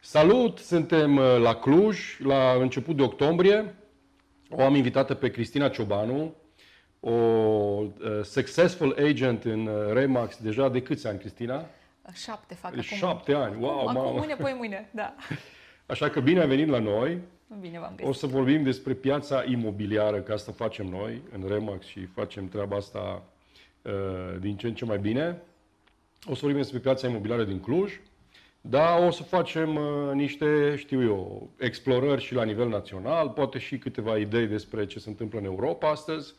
Salut! Suntem uh, la Cluj, la început de octombrie. O am invitată pe Cristina Ciobanu, o uh, successful agent în uh, Remax deja de câți ani, Cristina? Șapte fac acum. Șapte ani, wow, acum, mamă! Acum mâine, poi mâine, da. Așa că bine ai venit la noi. Bine v-am găsit. O să vorbim despre piața imobiliară, că asta facem noi în Remax și facem treaba asta uh, din ce în ce mai bine. O să vorbim despre piața imobiliară din Cluj, dar o să facem uh, niște, știu eu, explorări și la nivel național, poate și câteva idei despre ce se întâmplă în Europa astăzi.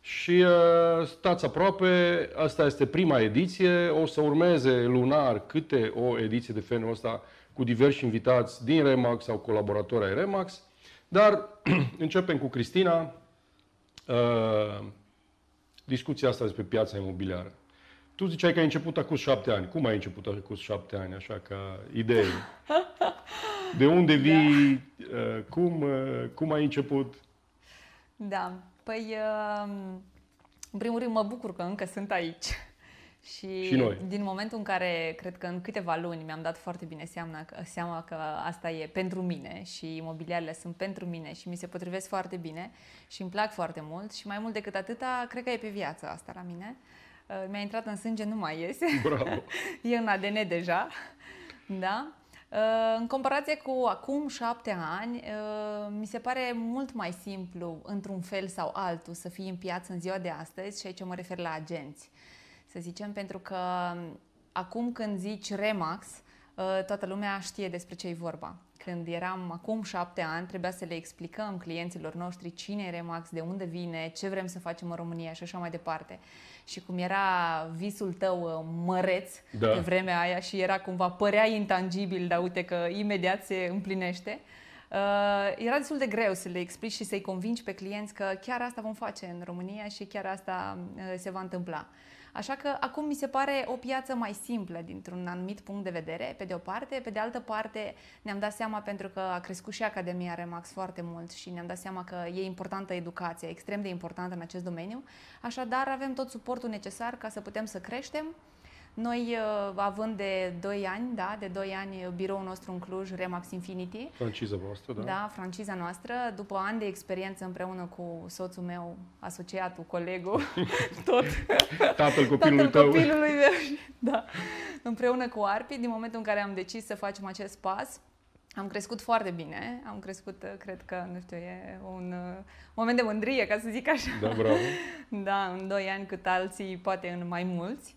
Și uh, stați aproape, asta este prima ediție, o să urmeze lunar câte o ediție de felul ăsta cu diversi invitați din Remax sau colaboratori ai Remax. Dar începem cu Cristina. Uh, discuția asta despre piața imobiliară. Tu ziceai că ai început acum șapte ani. Cum ai început acum șapte ani, așa ca idee? De unde vii? Da. Uh, cum, uh, cum ai început? Da, păi în primul rând mă bucur că încă sunt aici. Și, și noi. din momentul în care, cred că în câteva luni mi-am dat foarte bine seama, seama că asta e pentru mine și imobiliarele sunt pentru mine și mi se potrivesc foarte bine și îmi plac foarte mult și mai mult decât atâta, cred că e pe viață asta la mine. Uh, mi-a intrat în sânge, nu mai iese. Bravo! e în ADN deja. Da? Uh, în comparație cu acum șapte ani, uh, mi se pare mult mai simplu, într-un fel sau altul, să fii în piață în ziua de astăzi și aici mă refer la agenți să zicem, pentru că um, acum când zici Remax, uh, toată lumea știe despre ce e vorba. Când eram acum șapte ani, trebuia să le explicăm clienților noștri cine e Remax, de unde vine, ce vrem să facem în România și așa mai departe. Și cum era visul tău uh, măreț da. pe vremea aia și era cumva, părea intangibil, dar uite că imediat se împlinește, Uh, era destul de greu să le explici și să-i convingi pe clienți că chiar asta vom face în România și chiar asta uh, se va întâmpla. Așa că acum mi se pare o piață mai simplă dintr-un anumit punct de vedere, pe de o parte. Pe de altă parte ne-am dat seama pentru că a crescut și Academia Remax foarte mult și ne-am dat seama că e importantă educația, extrem de importantă în acest domeniu. Așadar avem tot suportul necesar ca să putem să creștem noi, uh, având de 2 ani, da, de 2 ani, uh, biroul nostru în Cluj, Remax Infinity. Franciza voastră, da? Da, franciza noastră. După ani de experiență împreună cu soțul meu, asociatul, colegul, tot. Tatăl copilului Tatăl tău. copilului meu, da. Împreună cu Arpi, din momentul în care am decis să facem acest pas, am crescut foarte bine, am crescut, uh, cred că, nu știu, e un uh, moment de mândrie, ca să zic așa. Da, bravo. Da, în 2 ani cât alții, poate în mai mulți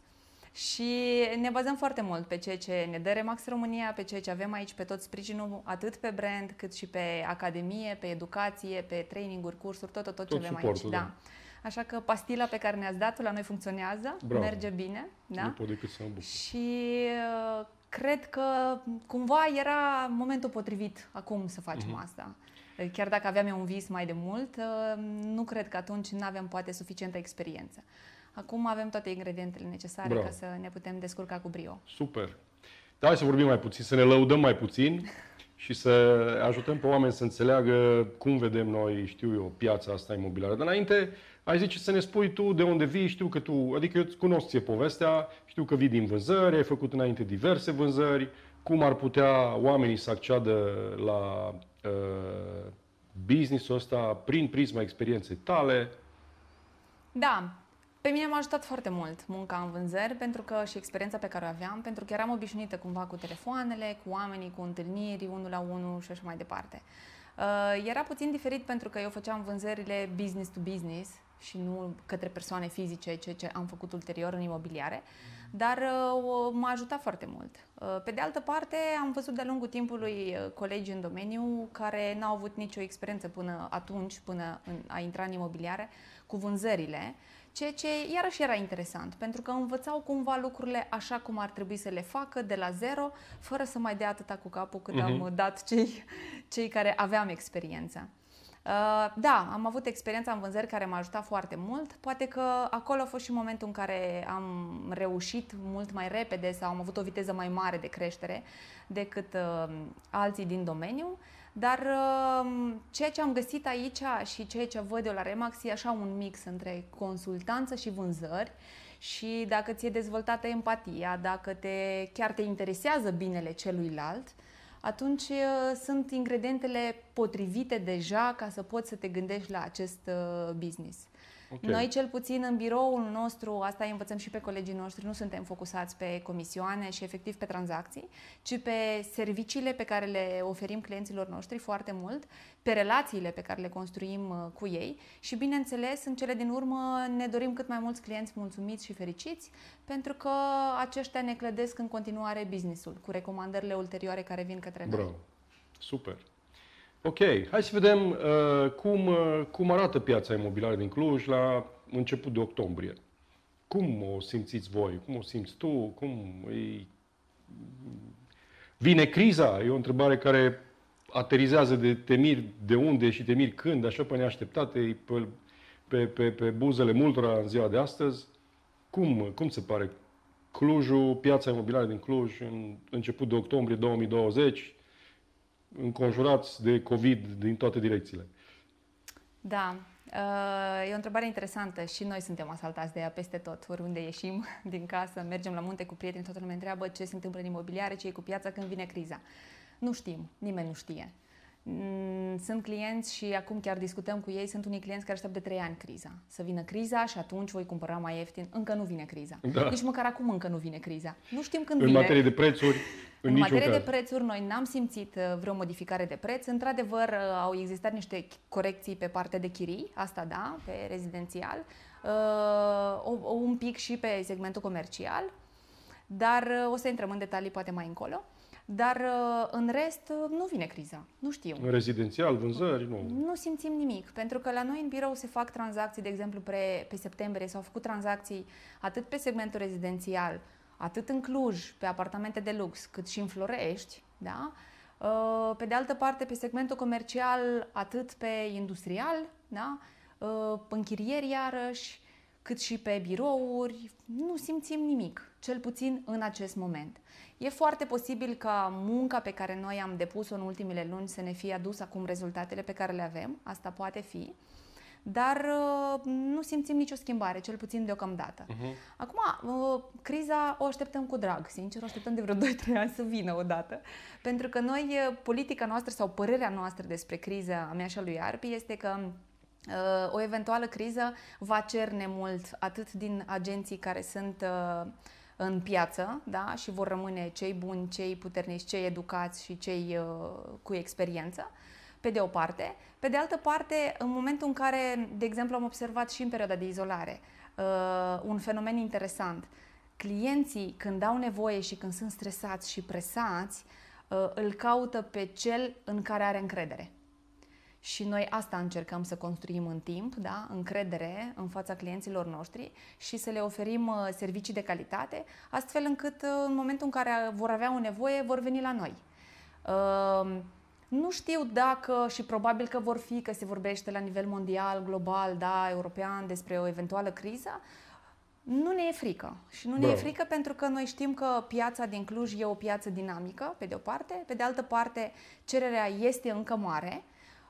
și ne bazăm foarte mult pe ceea ce ne dă Remax România, pe ceea ce avem aici, pe tot sprijinul, atât pe brand, cât și pe academie, pe educație, pe traininguri, cursuri, tot, tot, tot, tot ce avem aici. Da. da. Așa că pastila pe care ne-ați dat-o la noi funcționează, Bravo. merge bine. Da? Nu pot decât să mă bucur. Și uh, cred că cumva era momentul potrivit acum să facem uh-huh. asta. Chiar dacă aveam eu un vis mai de mult, uh, nu cred că atunci nu aveam poate suficientă experiență. Acum avem toate ingredientele necesare Bravo. ca să ne putem descurca cu brio. Super! Da, hai să vorbim mai puțin, să ne lăudăm mai puțin și să ajutăm pe oameni să înțeleagă cum vedem noi, știu eu, piața asta imobiliară. Dar înainte, ai zice să ne spui tu de unde vii, știu că tu, adică eu îți cunosc ție povestea, știu că vii din vânzări, ai făcut înainte diverse vânzări, cum ar putea oamenii să acceadă la uh, business-ul ăsta prin prisma experienței tale? Da, pe mine m-a ajutat foarte mult munca în vânzări pentru că și experiența pe care o aveam, pentru că eram obișnuită cumva cu telefoanele, cu oamenii, cu întâlniri, unul la unul și așa mai departe. Uh, era puțin diferit pentru că eu făceam vânzările business to business și nu către persoane fizice, ceea ce am făcut ulterior în imobiliare, dar uh, m-a ajutat foarte mult. Uh, pe de altă parte, am văzut de-a lungul timpului uh, colegi în domeniu care n-au avut nicio experiență până atunci, până în, a intra în imobiliare, cu vânzările Ceea ce iarăși era interesant, pentru că învățau cumva lucrurile așa cum ar trebui să le facă, de la zero, fără să mai dea atâta cu capul cât uh-huh. am mhm. dat cei, cei care aveam experiență. Uh, da, am avut experiența în vânzări care m-a ajutat foarte mult. Poate că acolo a fost și momentul în care am reușit mult mai repede sau am avut o viteză mai mare de creștere decât uh, alții din domeniu. Dar um, ceea ce am găsit aici și ceea ce văd eu la Remax e așa un mix între consultanță și vânzări și dacă ți-e dezvoltată empatia, dacă te, chiar te interesează binele celuilalt, atunci uh, sunt ingredientele potrivite deja ca să poți să te gândești la acest uh, business. Okay. Noi, cel puțin în biroul nostru, asta îi învățăm și pe colegii noștri, nu suntem focusați pe comisioane și efectiv pe tranzacții, ci pe serviciile pe care le oferim clienților noștri foarte mult, pe relațiile pe care le construim uh, cu ei și, bineînțeles, în cele din urmă ne dorim cât mai mulți clienți mulțumiți și fericiți, pentru că aceștia ne clădesc în continuare businessul, cu recomandările ulterioare care vin către noi. Bravo! Super! Ok, hai să vedem uh, cum, uh, cum arată piața imobiliară din Cluj la început de octombrie. Cum o simțiți voi? Cum o simți tu? Cum îi... Vine criza? E o întrebare care aterizează de temiri de unde și temiri când, așa pe neașteptate, pe, pe, pe, pe buzele multora în ziua de astăzi. Cum, cum se pare Clujul, piața imobiliară din Cluj, în început de octombrie 2020, înconjurați de COVID din toate direcțiile? Da, uh, e o întrebare interesantă și noi suntem asaltați de ea peste tot, oriunde ieșim din casă, mergem la munte cu prieteni, toată lumea întreabă ce se întâmplă în imobiliare, ce e cu piața când vine criza. Nu știm, nimeni nu știe. Mm, sunt clienți și acum chiar discutăm cu ei, sunt unii clienți care așteaptă de 3 ani criza. Să vină criza și atunci voi cumpăra mai ieftin. Încă nu vine criza. Da. Nici măcar acum încă nu vine criza. Nu știm când în vine. În materie de prețuri, în, în materie caz. de prețuri, noi n-am simțit uh, vreo modificare de preț. Într-adevăr, uh, au existat niște corecții pe partea de chirii, asta da, pe rezidențial, uh, un pic și pe segmentul comercial, dar o să intrăm în detalii poate mai încolo. Dar uh, în rest uh, nu vine criza. Nu știu. În rezidențial, vânzări, nu? Nu simțim nimic. Pentru că la noi în birou se fac tranzacții, de exemplu, pre, pe septembrie s-au făcut tranzacții atât pe segmentul rezidențial, atât în Cluj, pe apartamente de lux, cât și în Florești, da? Uh, pe de altă parte, pe segmentul comercial, atât pe industrial, da? închirieri iarăși, cât și pe birouri, nu simțim nimic, cel puțin în acest moment. E foarte posibil ca munca pe care noi am depus-o în ultimele luni să ne fie adus acum rezultatele pe care le avem, asta poate fi, dar uh, nu simțim nicio schimbare, cel puțin deocamdată. Uh-huh. Acum, uh, criza o așteptăm cu drag, sincer, o așteptăm de vreo 2-3 ani să vină odată, pentru că noi, uh, politica noastră sau părerea noastră despre criza a mea și a lui Arpi este că uh, o eventuală criză va cerne mult atât din agenții care sunt uh, în piață da? și vor rămâne cei buni, cei puternici, cei educați și cei uh, cu experiență, pe de o parte. Pe de altă parte, în momentul în care, de exemplu, am observat și în perioada de izolare, uh, un fenomen interesant. Clienții, când au nevoie și când sunt stresați și presați, uh, îl caută pe cel în care are încredere. Și noi asta încercăm să construim în timp, da? încredere în fața clienților noștri și să le oferim uh, servicii de calitate, astfel încât uh, în momentul în care vor avea o nevoie, vor veni la noi. Uh, nu știu dacă și probabil că vor fi, că se vorbește la nivel mondial, global, da, european, despre o eventuală criză, nu ne e frică. Și nu ne Bravo. e frică pentru că noi știm că piața din Cluj e o piață dinamică, pe de o parte, pe de altă parte cererea este încă mare,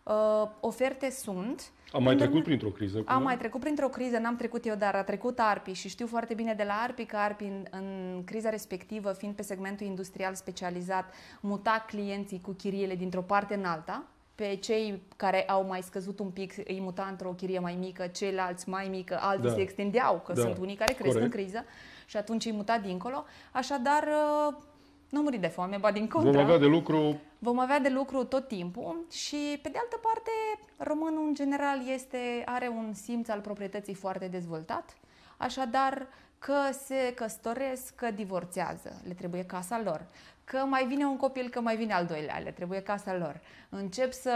Uh, oferte sunt. Am mai trecut printr-o criză. Am mai trecut printr-o criză, n-am trecut eu, dar a trecut ARPI și știu foarte bine de la ARPI că ARPI în, în criza respectivă, fiind pe segmentul industrial specializat, muta clienții cu chiriele dintr-o parte în alta, pe cei care au mai scăzut un pic îi muta într-o chirie mai mică, ceilalți mai mică, alții da. se extindeau, că da. sunt unii care cresc Corect. în criză și atunci îi muta dincolo. Așadar, uh, nu muri de foame, ba din contra. Vom avea de lucru... Vom avea de lucru tot timpul și, pe de altă parte, românul în general este, are un simț al proprietății foarte dezvoltat, așadar că se căsătoresc, că divorțează, le trebuie casa lor, că mai vine un copil, că mai vine al doilea, le trebuie casa lor. Încep să,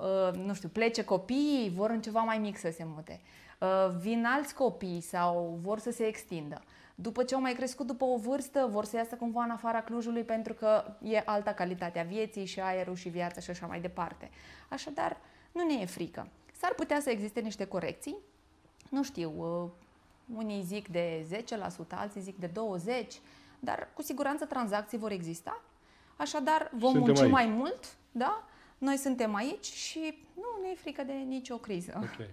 uh, nu știu, plece copiii, vor în ceva mai mic să se mute. Uh, vin alți copii sau vor să se extindă. După ce au mai crescut după o vârstă, vor să iasă cumva în afara Clujului pentru că e alta calitatea vieții și aerul și viața și așa mai departe. Așadar, nu ne e frică. S-ar putea să existe niște corecții, nu știu, uh, unii zic de 10%, alții zic de 20%, dar cu siguranță tranzacții vor exista. Așadar, vom suntem munci aici. mai mult, da? Noi suntem aici și nu ne e frică de nicio criză. Okay.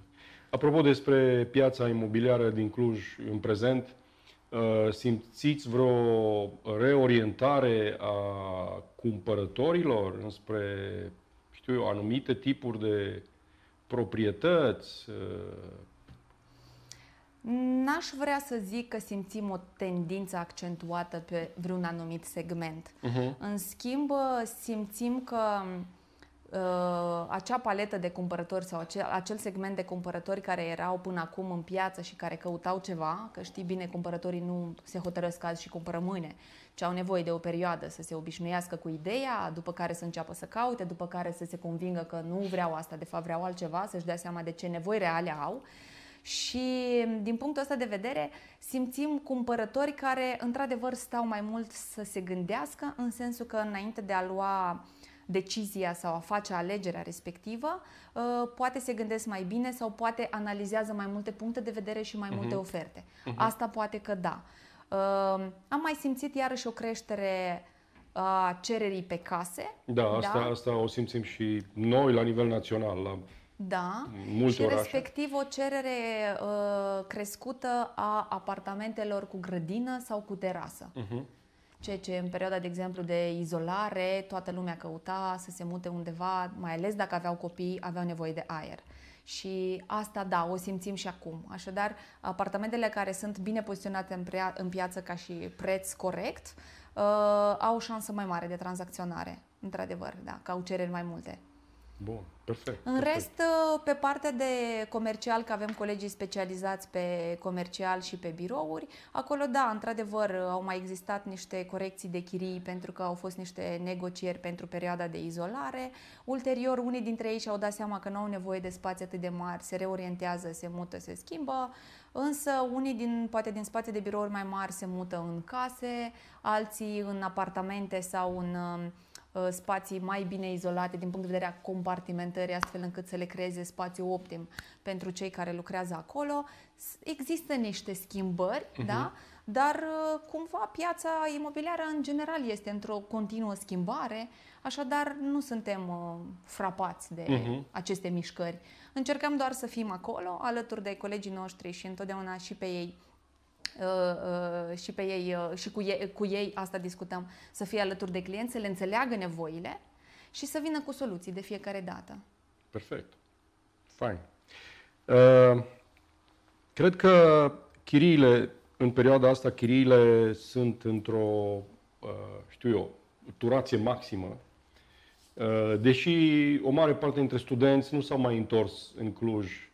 Apropo despre piața imobiliară din Cluj în prezent, Uh, simțiți vreo reorientare a cumpărătorilor înspre, știu eu, anumite tipuri de proprietăți? Uh, N-aș vrea să zic că simțim o tendință accentuată pe vreun anumit segment. Uh-huh. În schimb, simțim că uh, acea paletă de cumpărători sau acel, acel segment de cumpărători care erau până acum în piață și care căutau ceva, că știi bine, cumpărătorii nu se hotărăsc azi și cumpără mâine, ci au nevoie de o perioadă să se obișnuiască cu ideea, după care să înceapă să caute, după care să se convingă că nu vreau asta, de fapt vreau altceva, să-și dea seama de ce nevoi reale au. Și din punctul ăsta de vedere simțim cumpărători care într-adevăr stau mai mult să se gândească în sensul că înainte de a lua decizia sau a face alegerea respectivă, uh, poate se gândesc mai bine sau poate analizează mai multe puncte de vedere și mai multe uh-huh. oferte. Uh-huh. Asta poate că da. Uh, am mai simțit iarăși o creștere a cererii pe case. Da, asta, da? asta o simțim și noi la nivel național. La da, multe și orașe. respectiv o cerere uh, crescută a apartamentelor cu grădină sau cu terasă. Uh-huh. Ceea ce în perioada, de exemplu, de izolare, toată lumea căuta să se mute undeva, mai ales dacă aveau copii, aveau nevoie de aer. Și asta, da, o simțim și acum. Așadar, apartamentele care sunt bine poziționate în, prea, în piață ca și preț corect, uh, au o șansă mai mare de tranzacționare, într-adevăr, da, că au cereri mai multe. Bun, perfect. În perfect. rest, uh, pe partea de comercial, că avem colegii specializați pe comercial și pe birouri, acolo, da, într-adevăr, au mai existat niște corecții de chirii pentru că au fost niște negocieri pentru perioada de izolare. Ulterior, unii dintre ei și-au dat seama că nu au nevoie de spații atât de mari, se reorientează, se mută, se schimbă, însă unii, din, poate din spații de birouri mai mari, se mută în case, alții în apartamente sau în uh, Uh, spații mai bine izolate din punct de vedere a compartimentării, astfel încât să le creeze spațiu optim pentru cei care lucrează acolo. Există niște schimbări, uh-huh. da? dar uh, cumva piața imobiliară în general este într-o continuă schimbare, așadar nu suntem uh, frapați de uh-huh. aceste mișcări. Încercăm doar să fim acolo, alături de colegii noștri și întotdeauna și pe ei Uh, uh, și pe ei uh, și cu ei, cu ei asta discutăm, să fie alături de clienți, să le înțeleagă nevoile și să vină cu soluții de fiecare dată. Perfect. Fain. Uh, cred că chiriile, în perioada asta, chiriile sunt într-o, uh, știu eu, turație maximă. Uh, deși o mare parte dintre studenți nu s-au mai întors în Cluj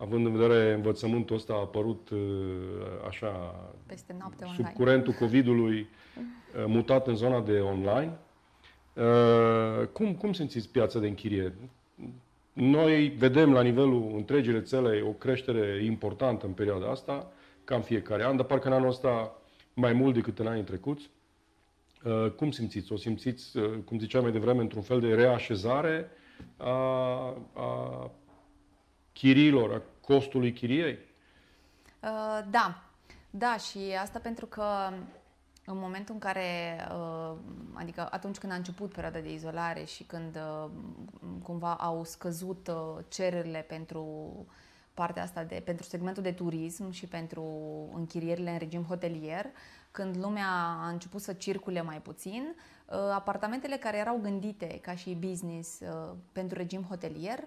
având în vedere învățământul ăsta a apărut uh, așa Peste noapte sub online. curentul COVID-ului uh, mutat în zona de online. Uh, cum, cum simțiți piața de închiriere? Noi vedem la nivelul întregii rețele o creștere importantă în perioada asta, cam fiecare an, dar parcă în anul ăsta mai mult decât în anii trecuți. Cum simțiți? O simțiți, cum ziceam mai devreme, într-un fel de reașezare a, a chiriilor, a costului chiriei? Uh, da, da și asta pentru că în momentul în care, uh, adică atunci când a început perioada de izolare și când uh, cumva au scăzut uh, cererile pentru partea asta de, pentru segmentul de turism și pentru închirierile în regim hotelier, când lumea a început să circule mai puțin, apartamentele care erau gândite ca și business pentru regim hotelier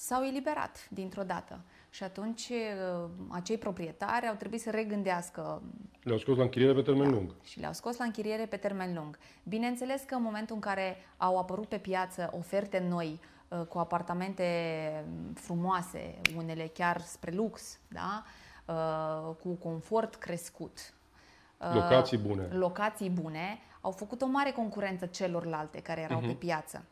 s-au eliberat dintr-o dată. Și atunci uh, acei proprietari au trebuit să regândească. Le-au scos la închiriere pe termen da, lung. Și le-au scos la închiriere pe termen lung. Bineînțeles că în momentul în care au apărut pe piață oferte noi uh, cu apartamente frumoase, unele chiar spre lux, da? Uh, cu confort crescut, locații bune. Locații bune, au făcut o mare concurență celorlalte care erau uh-huh. pe mhm. piață.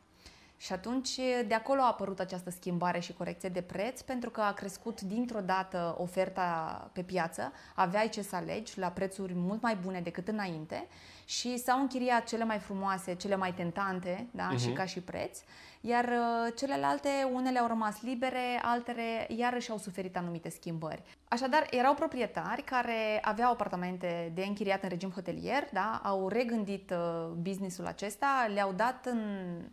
Și atunci de acolo a apărut această schimbare și corecție de preț pentru că a crescut dintr-o dată oferta pe piață, aveai ce să alegi la prețuri mult mai bune decât înainte și s-au închiriat cele mai frumoase, cele mai tentante da? uh-huh. și ca și preț, iar uh, celelalte, unele au rămas libere, altele iarăși au suferit anumite schimbări. Așadar, erau proprietari care aveau apartamente de închiriat în regim hotelier, da? au regândit uh, businessul acesta, le-au dat în uh,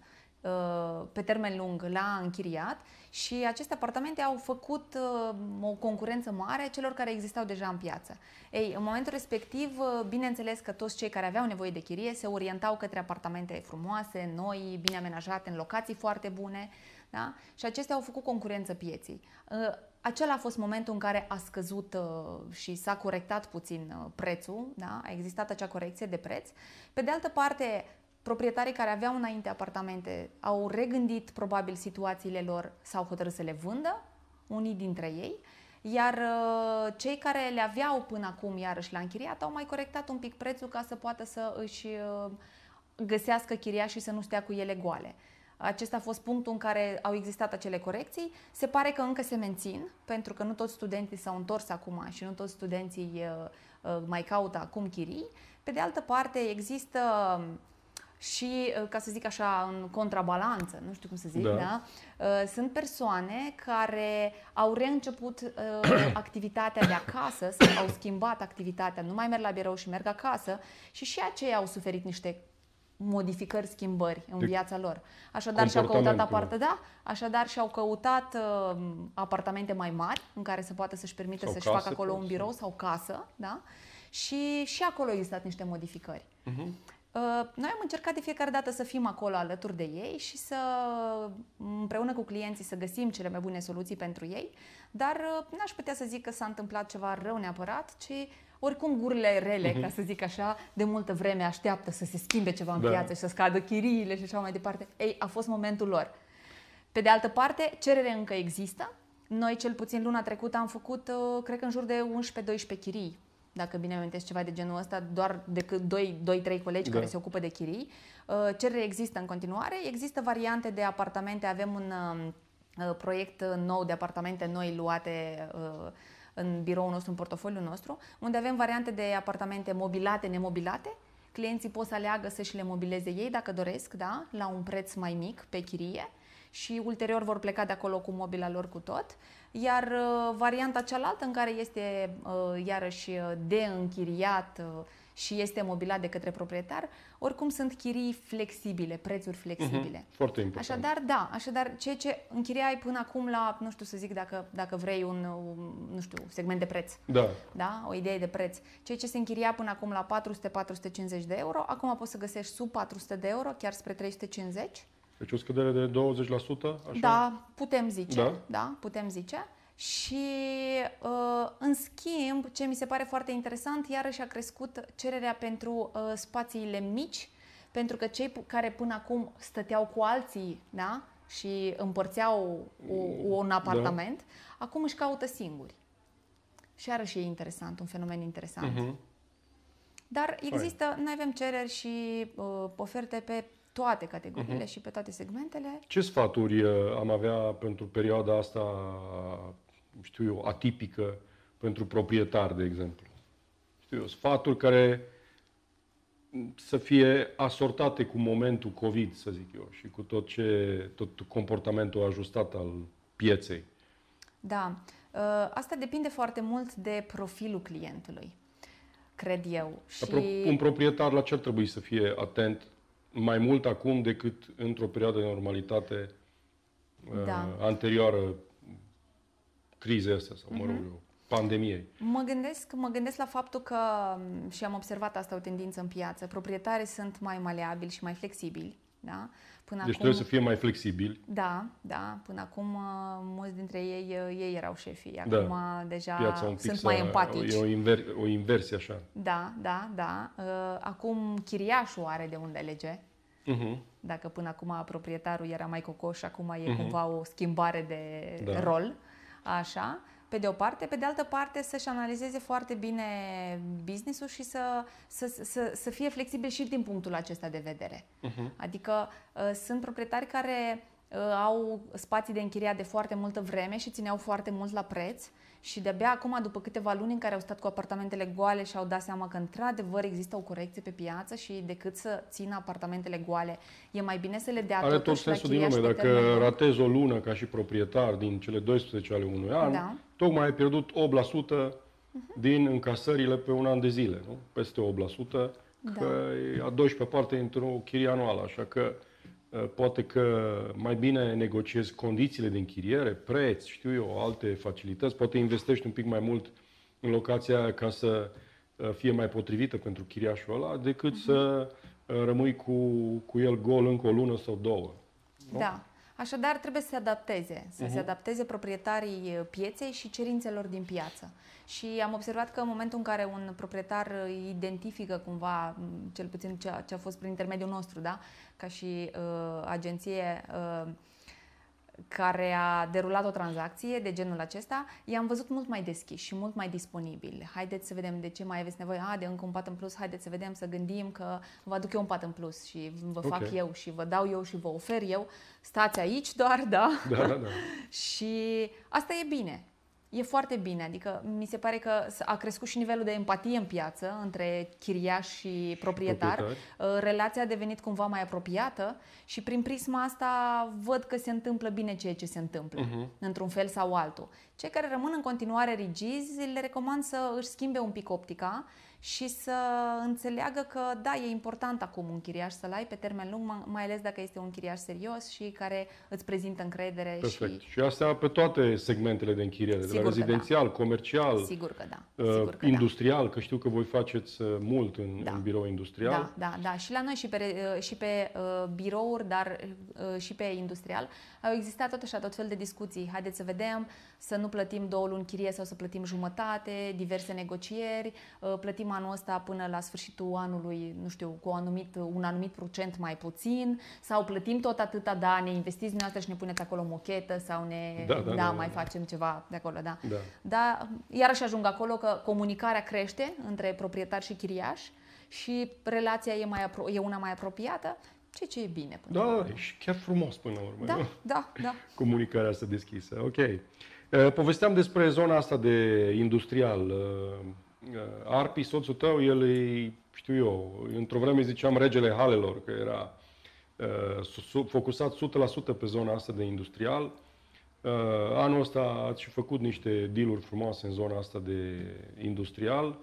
pe termen lung la închiriat și aceste apartamente au făcut uh, o concurență mare celor care existau deja în piață. Ei, în momentul respectiv, uh, bineînțeles că toți cei care aveau nevoie de chirie se orientau către apartamente frumoase, noi, bine amenajate, în locații foarte bune, da? și acestea au făcut concurență pieții. Acela a fost momentul în care a scăzut și s-a corectat puțin prețul, da? a existat acea corecție de preț. Pe de altă parte, proprietarii care aveau înainte apartamente au regândit probabil situațiile lor, s-au hotărât să le vândă, unii dintre ei, iar uh, cei care le aveau până acum iarăși la închiriat au mai corectat un pic prețul ca să poată să își uh, găsească chiria și să nu stea cu ele goale. Acesta a fost punctul în care au existat acele corecții. Se pare că încă se mențin, pentru că nu toți studenții s-au întors acum și nu toți studenții uh, mai caută acum chirii. Pe de altă parte, există și, uh, ca să zic așa, în contrabalanță, nu știu cum să zic, da. da? Uh, sunt persoane care au reînceput uh, activitatea de acasă, sau au schimbat activitatea, nu mai merg la birou și merg acasă și și aceia au suferit niște modificări, schimbări în de viața lor. Așadar și-au căutat aparte, da, așadar și-au căutat uh, apartamente mai mari în care să poată să-și permită să-și facă acolo un birou sau casă, da? Și și acolo au existat niște modificări. Uh-huh. Uh, noi am încercat de fiecare dată să fim acolo alături de ei și să împreună cu clienții să găsim cele mai bune soluții pentru ei, dar uh, n-aș putea să zic că s-a întâmplat ceva rău neapărat, ci oricum gurile rele, uh-huh. ca să zic așa, de multă vreme așteaptă să se schimbe ceva în da. piață și să scadă chiriile și așa mai departe. Ei, a fost momentul lor. Pe de altă parte, cerere încă există. Noi, cel puțin luna trecută, am făcut, uh, cred că în jur de 11-12 chirii dacă bine amintesc ceva de genul ăsta, doar decât 2-3 colegi da. care se ocupă de chirii. Uh, cerere există în continuare. Există variante de apartamente. Avem un um, uh, proiect nou de apartamente noi luate uh, în biroul nostru, în portofoliul nostru, unde avem variante de apartamente mobilate, nemobilate. Clienții pot să aleagă să-și le mobileze ei dacă doresc, da, la un preț mai mic pe chirie și ulterior vor pleca de acolo cu mobila lor cu tot. Iar uh, varianta cealaltă în care este uh, iarăși uh, de închiriat și este mobilat de către proprietar, oricum sunt chirii flexibile, prețuri flexibile. Uh-huh. Foarte important. Așadar, da, așadar, ceea ce închiriai până acum la, nu știu să zic dacă, dacă vrei un, un, nu știu, segment de preț. Da. Da? O idee de preț. Ceea ce se închiria până acum la 400-450 de euro, acum poți să găsești sub 400 de euro, chiar spre 350 deci o scădere de 20%? Așa? Da, putem zice. Da? da, putem zice. Și uh, în schimb, ce mi se pare foarte interesant, iarăși a crescut cererea pentru uh, spațiile mici, pentru că cei care până acum stăteau cu alții, da, și împărțeau un apartament, da. acum își caută singuri. Și iarăși e interesant, un fenomen interesant. Uh-huh. Dar există, Hai. noi avem cereri și uh, oferte pe toate categoriile uh-huh. și pe toate segmentele. Ce sfaturi uh, am avea pentru perioada asta, știu eu, atipică pentru proprietari, de exemplu? Știu eu, sfaturi care să fie asortate cu momentul COVID, să zic eu, și cu tot, ce, tot comportamentul ajustat al pieței. Da. Uh, asta depinde foarte mult de profilul clientului, cred eu. Și... Un proprietar la ce ar trebui să fie atent mai mult acum decât într-o perioadă de normalitate da. uh, anterioară crizei astea sau, mă rog uh-huh. eu, pandemiei. Mă gândesc, mă gândesc la faptul că, și am observat asta o tendință în piață, proprietarii sunt mai maleabili și mai flexibili. Da? Până deci acum, trebuie să fie mai flexibili. Da, da. Până acum uh, mulți dintre ei, uh, ei erau șefii. Da. Acum da. deja Piața un sunt mai empatici. E o, inver, o inversie așa. Da, da, da. Uh, acum chiriașul are de unde lege. Uh-huh. Dacă până acum proprietarul era mai cocoș, acum e uh-huh. cumva o schimbare de da. rol. Așa pe de o parte, pe de altă parte să-și analizeze foarte bine businessul și să, să, să, să fie flexibil și din punctul acesta de vedere. Uh-huh. Adică uh, sunt proprietari care uh, au spații de închiriat de foarte multă vreme și țineau foarte mult la preț și de-abia acum, după câteva luni în care au stat cu apartamentele goale și au dat seama că într-adevăr există o corecție pe piață și decât să țină apartamentele goale, e mai bine să le dea Are tot sensul din lume. Dacă ratezi o lună ca și proprietar din cele 12 ale unui an, da. Tocmai ai pierdut 8% uh-huh. din încasările pe un an de zile, nu? Peste 8%, da. că e a 12 parte într-o chirie anuală, așa că Uh, poate că mai bine negociezi condițiile de închiriere, preț, știu eu, alte facilități, poate investești un pic mai mult în locația aia ca să uh, fie mai potrivită pentru chiriașul ăla, decât uh-huh. să uh, rămâi cu, cu el gol încă o lună sau două. Nu? Da. Așadar, trebuie să se adapteze, să uh-huh. se adapteze proprietarii pieței și cerințelor din piață. Și am observat că în momentul în care un proprietar identifică cumva, cel puțin ce a, ce a fost prin intermediul nostru, da, ca și uh, agenție uh, care a derulat o tranzacție de genul acesta, i-am văzut mult mai deschiși și mult mai disponibili. Haideți să vedem de ce mai aveți nevoie. A, de încă un pat în plus, haideți să vedem, să gândim că vă aduc eu un pat în plus și vă okay. fac eu și vă dau eu și vă ofer eu. Stați aici doar, da? Da, da, da. și asta e bine e foarte bine. Adică mi se pare că a crescut și nivelul de empatie în piață între chiriaș și proprietar. proprietar. Uh, relația a devenit cumva mai apropiată și prin prisma asta văd că se întâmplă bine ceea ce se întâmplă, uh-huh. într-un fel sau altul. Cei care rămân în continuare rigizi, le recomand să își schimbe un pic optica și să înțeleagă că da, e important acum un chiriaș să-l ai pe termen lung, mai ales dacă este un chiriaș serios și care îți prezintă încredere. Perfect. Și, și asta pe toate segmentele de închiriere, Sigur de la rezidențial, da. comercial, Sigur că da. Uh, Sigur că industrial, da. că știu că voi faceți uh, mult în, da. în birou industrial. Da, da, da. Și la noi și pe, uh, și pe uh, birouri, dar uh, și pe industrial au existat tot așa tot fel de discuții. Haideți să vedem, să nu plătim două luni chirie sau să plătim jumătate, diverse negocieri, uh, plătim anul ăsta până la sfârșitul anului, nu știu, cu un anumit, un anumit procent mai puțin, sau plătim tot atâta, da, ne investiți dumneavoastră și ne puneți acolo mochetă sau ne, da, da, da, da da mai da. facem ceva de acolo, da. da. Dar iarăși ajung acolo că comunicarea crește între proprietar și chiriaș și relația e, mai apro- e una mai apropiată, ceea ce e bine. Până da, la e și chiar frumos până la urmă. Da, da, da. Comunicarea asta deschisă, ok. Uh, povesteam despre zona asta de industrial. Uh, uh, Arpi, soțul tău, el e, știu eu, într-o vreme ziceam regele halelor, că era focusat 100% pe zona asta de industrial. Anul ăsta ați și făcut niște dealuri frumoase în zona asta de industrial.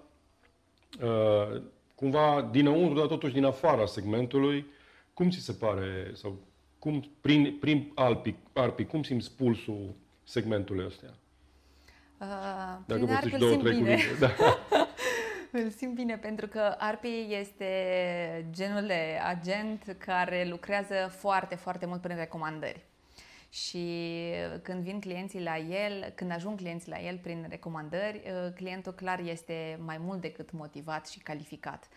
Cumva dinăuntru, dar totuși din afara segmentului, cum ți se pare, sau cum, prin, prin Alpi, Arpi, cum simți pulsul segmentul ăsta? Uh, Dacă prin Arpi două, trei bine. Da. îl simt bine pentru că Arpi este genul de agent care lucrează foarte, foarte mult prin recomandări. Și când vin clienții la el, când ajung clienții la el prin recomandări, uh, clientul clar este mai mult decât motivat și calificat.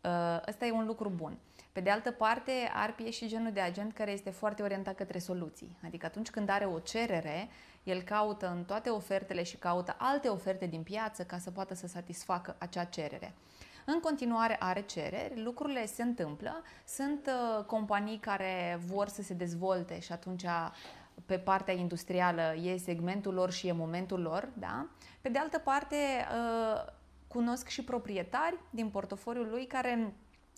Uh, ăsta e un lucru bun. Pe de altă parte, ARPI e și genul de agent care este foarte orientat către soluții. Adică atunci când are o cerere, el caută în toate ofertele și caută alte oferte din piață ca să poată să satisfacă acea cerere. În continuare are cereri, lucrurile se întâmplă, sunt uh, companii care vor să se dezvolte și atunci pe partea industrială e segmentul lor și e momentul lor, da? Pe de altă parte, uh, cunosc și proprietari din portofoliul lui care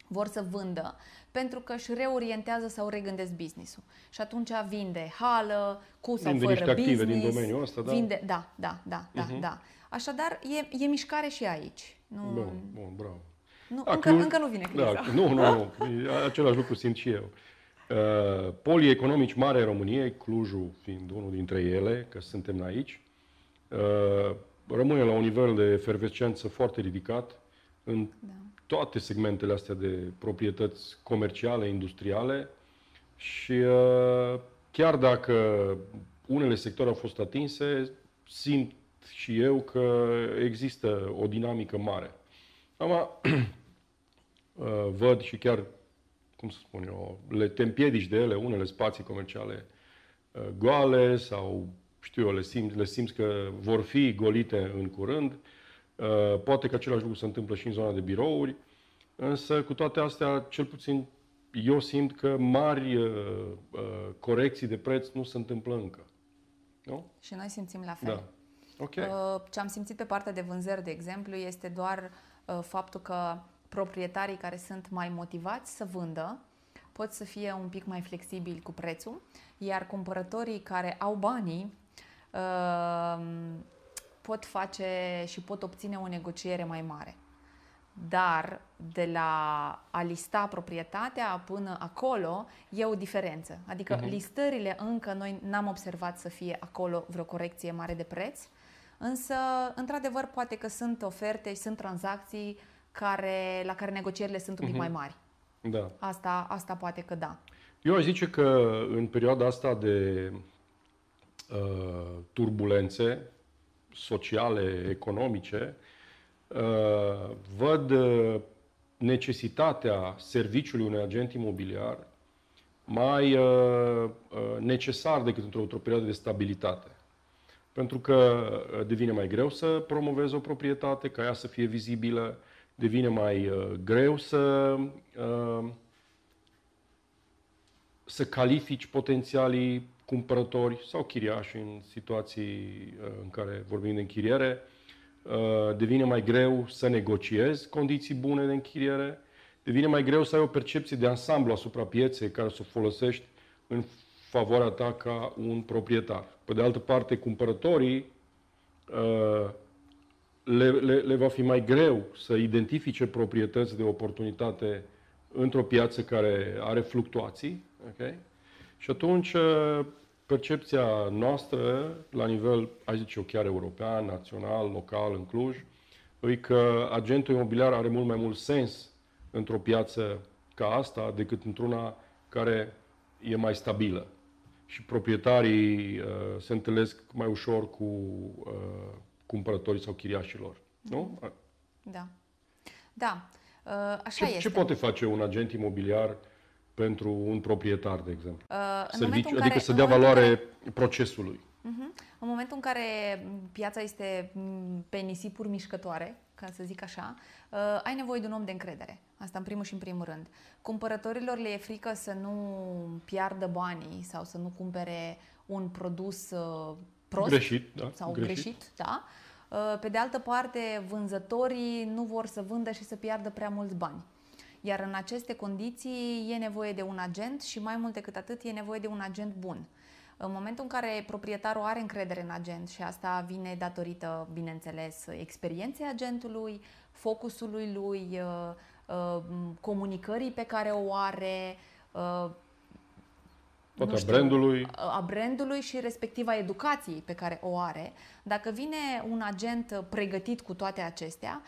vor să vândă pentru că își reorientează sau regândesc business-ul. Și atunci vinde hală, cu sau vinde fără niște business. active din domeniul ăsta, da? Vinde, da, da, da, da, uh-huh. da. Așadar, e, e mișcare și aici. Nu, bun, bun, bravo. Nu, da, încă, Cluj, încă nu vine criza. Da, nu, nu, nu. Același lucru simt și eu. Uh, polii economici mari ai României, Clujul fiind unul dintre ele, că suntem aici, uh, rămâne la un nivel de efervescență foarte ridicat în da toate segmentele astea de proprietăți comerciale, industriale și uh, chiar dacă unele sectoare au fost atinse, simt și eu că există o dinamică mare. Acum, uh, văd și chiar, cum să spun eu, le te împiedici de ele, unele spații comerciale uh, goale sau, știu eu, le simți, le simți că vor fi golite în curând. Uh, poate că același lucru se întâmplă și în zona de birouri, însă cu toate astea, cel puțin eu simt că mari uh, uh, corecții de preț nu se întâmplă încă. Nu? Și noi simțim la fel. Da. Okay. Uh, ce am simțit pe partea de vânzări, de exemplu, este doar uh, faptul că proprietarii care sunt mai motivați să vândă pot să fie un pic mai flexibili cu prețul, iar cumpărătorii care au banii uh, pot face și pot obține o negociere mai mare. dar de la a lista proprietatea până acolo e o diferență. Adică uh-huh. listările încă noi n-am observat să fie acolo vreo corecție mare de preț, însă într-adevăr poate că sunt oferte și sunt tranzacții care, la care negocierile sunt un pic uh-huh. mai mari. Da. Asta, asta poate că da. Eu aș zice că în perioada asta de uh, turbulențe sociale, economice, uh, văd uh, necesitatea serviciului unui agent imobiliar mai uh, uh, necesar decât într-o, într perioadă de stabilitate. Pentru că uh, devine mai greu să promovezi o proprietate, ca ea să fie vizibilă, devine mai uh, greu să, uh, să califici potențialii cumpărători sau chiriași în situații uh, în care vorbim de închiriere. Uh, devine mai greu să negociezi condiții bune de închiriere, devine mai greu să ai o percepție de ansamblu asupra pieței care să o folosești în favoarea ta ca un proprietar. Pe de altă parte, cumpărătorii uh, le, le, le va fi mai greu să identifice proprietăți de oportunitate într-o piață care are fluctuații. Okay? Și atunci percepția noastră, la nivel, aș zice eu, chiar european, național, local, în Cluj, e că agentul imobiliar are mult mai mult sens într-o piață ca asta decât într-una care e mai stabilă. Și proprietarii uh, se întâlnesc mai ușor cu uh, cumpărătorii sau chiriașilor. Nu? Da. Da. Uh, așa ce, este. Ce poate face un agent imobiliar uh, pentru un proprietar, de exemplu. Uh, Serviciu, adică care, să dea valoare care, procesului. Uh-huh. În momentul în care piața este pe nisipuri mișcătoare, ca să zic așa, uh, ai nevoie de un om de încredere. Asta în primul și în primul rând. Cumpărătorilor le e frică să nu piardă banii sau să nu cumpere un produs uh, prost greșit, da, sau greșit, greșit da? Uh, pe de altă parte, vânzătorii nu vor să vândă și să piardă prea mulți bani. Iar în aceste condiții e nevoie de un agent și mai mult decât atât e nevoie de un agent bun. În momentul în care proprietarul are încredere în agent și asta vine datorită, bineînțeles, experienței agentului, focusului lui, uh, uh, comunicării pe care o are, uh, Poate a brandului. A brandului și respectiva educației pe care o are. Dacă vine un agent pregătit cu toate acestea,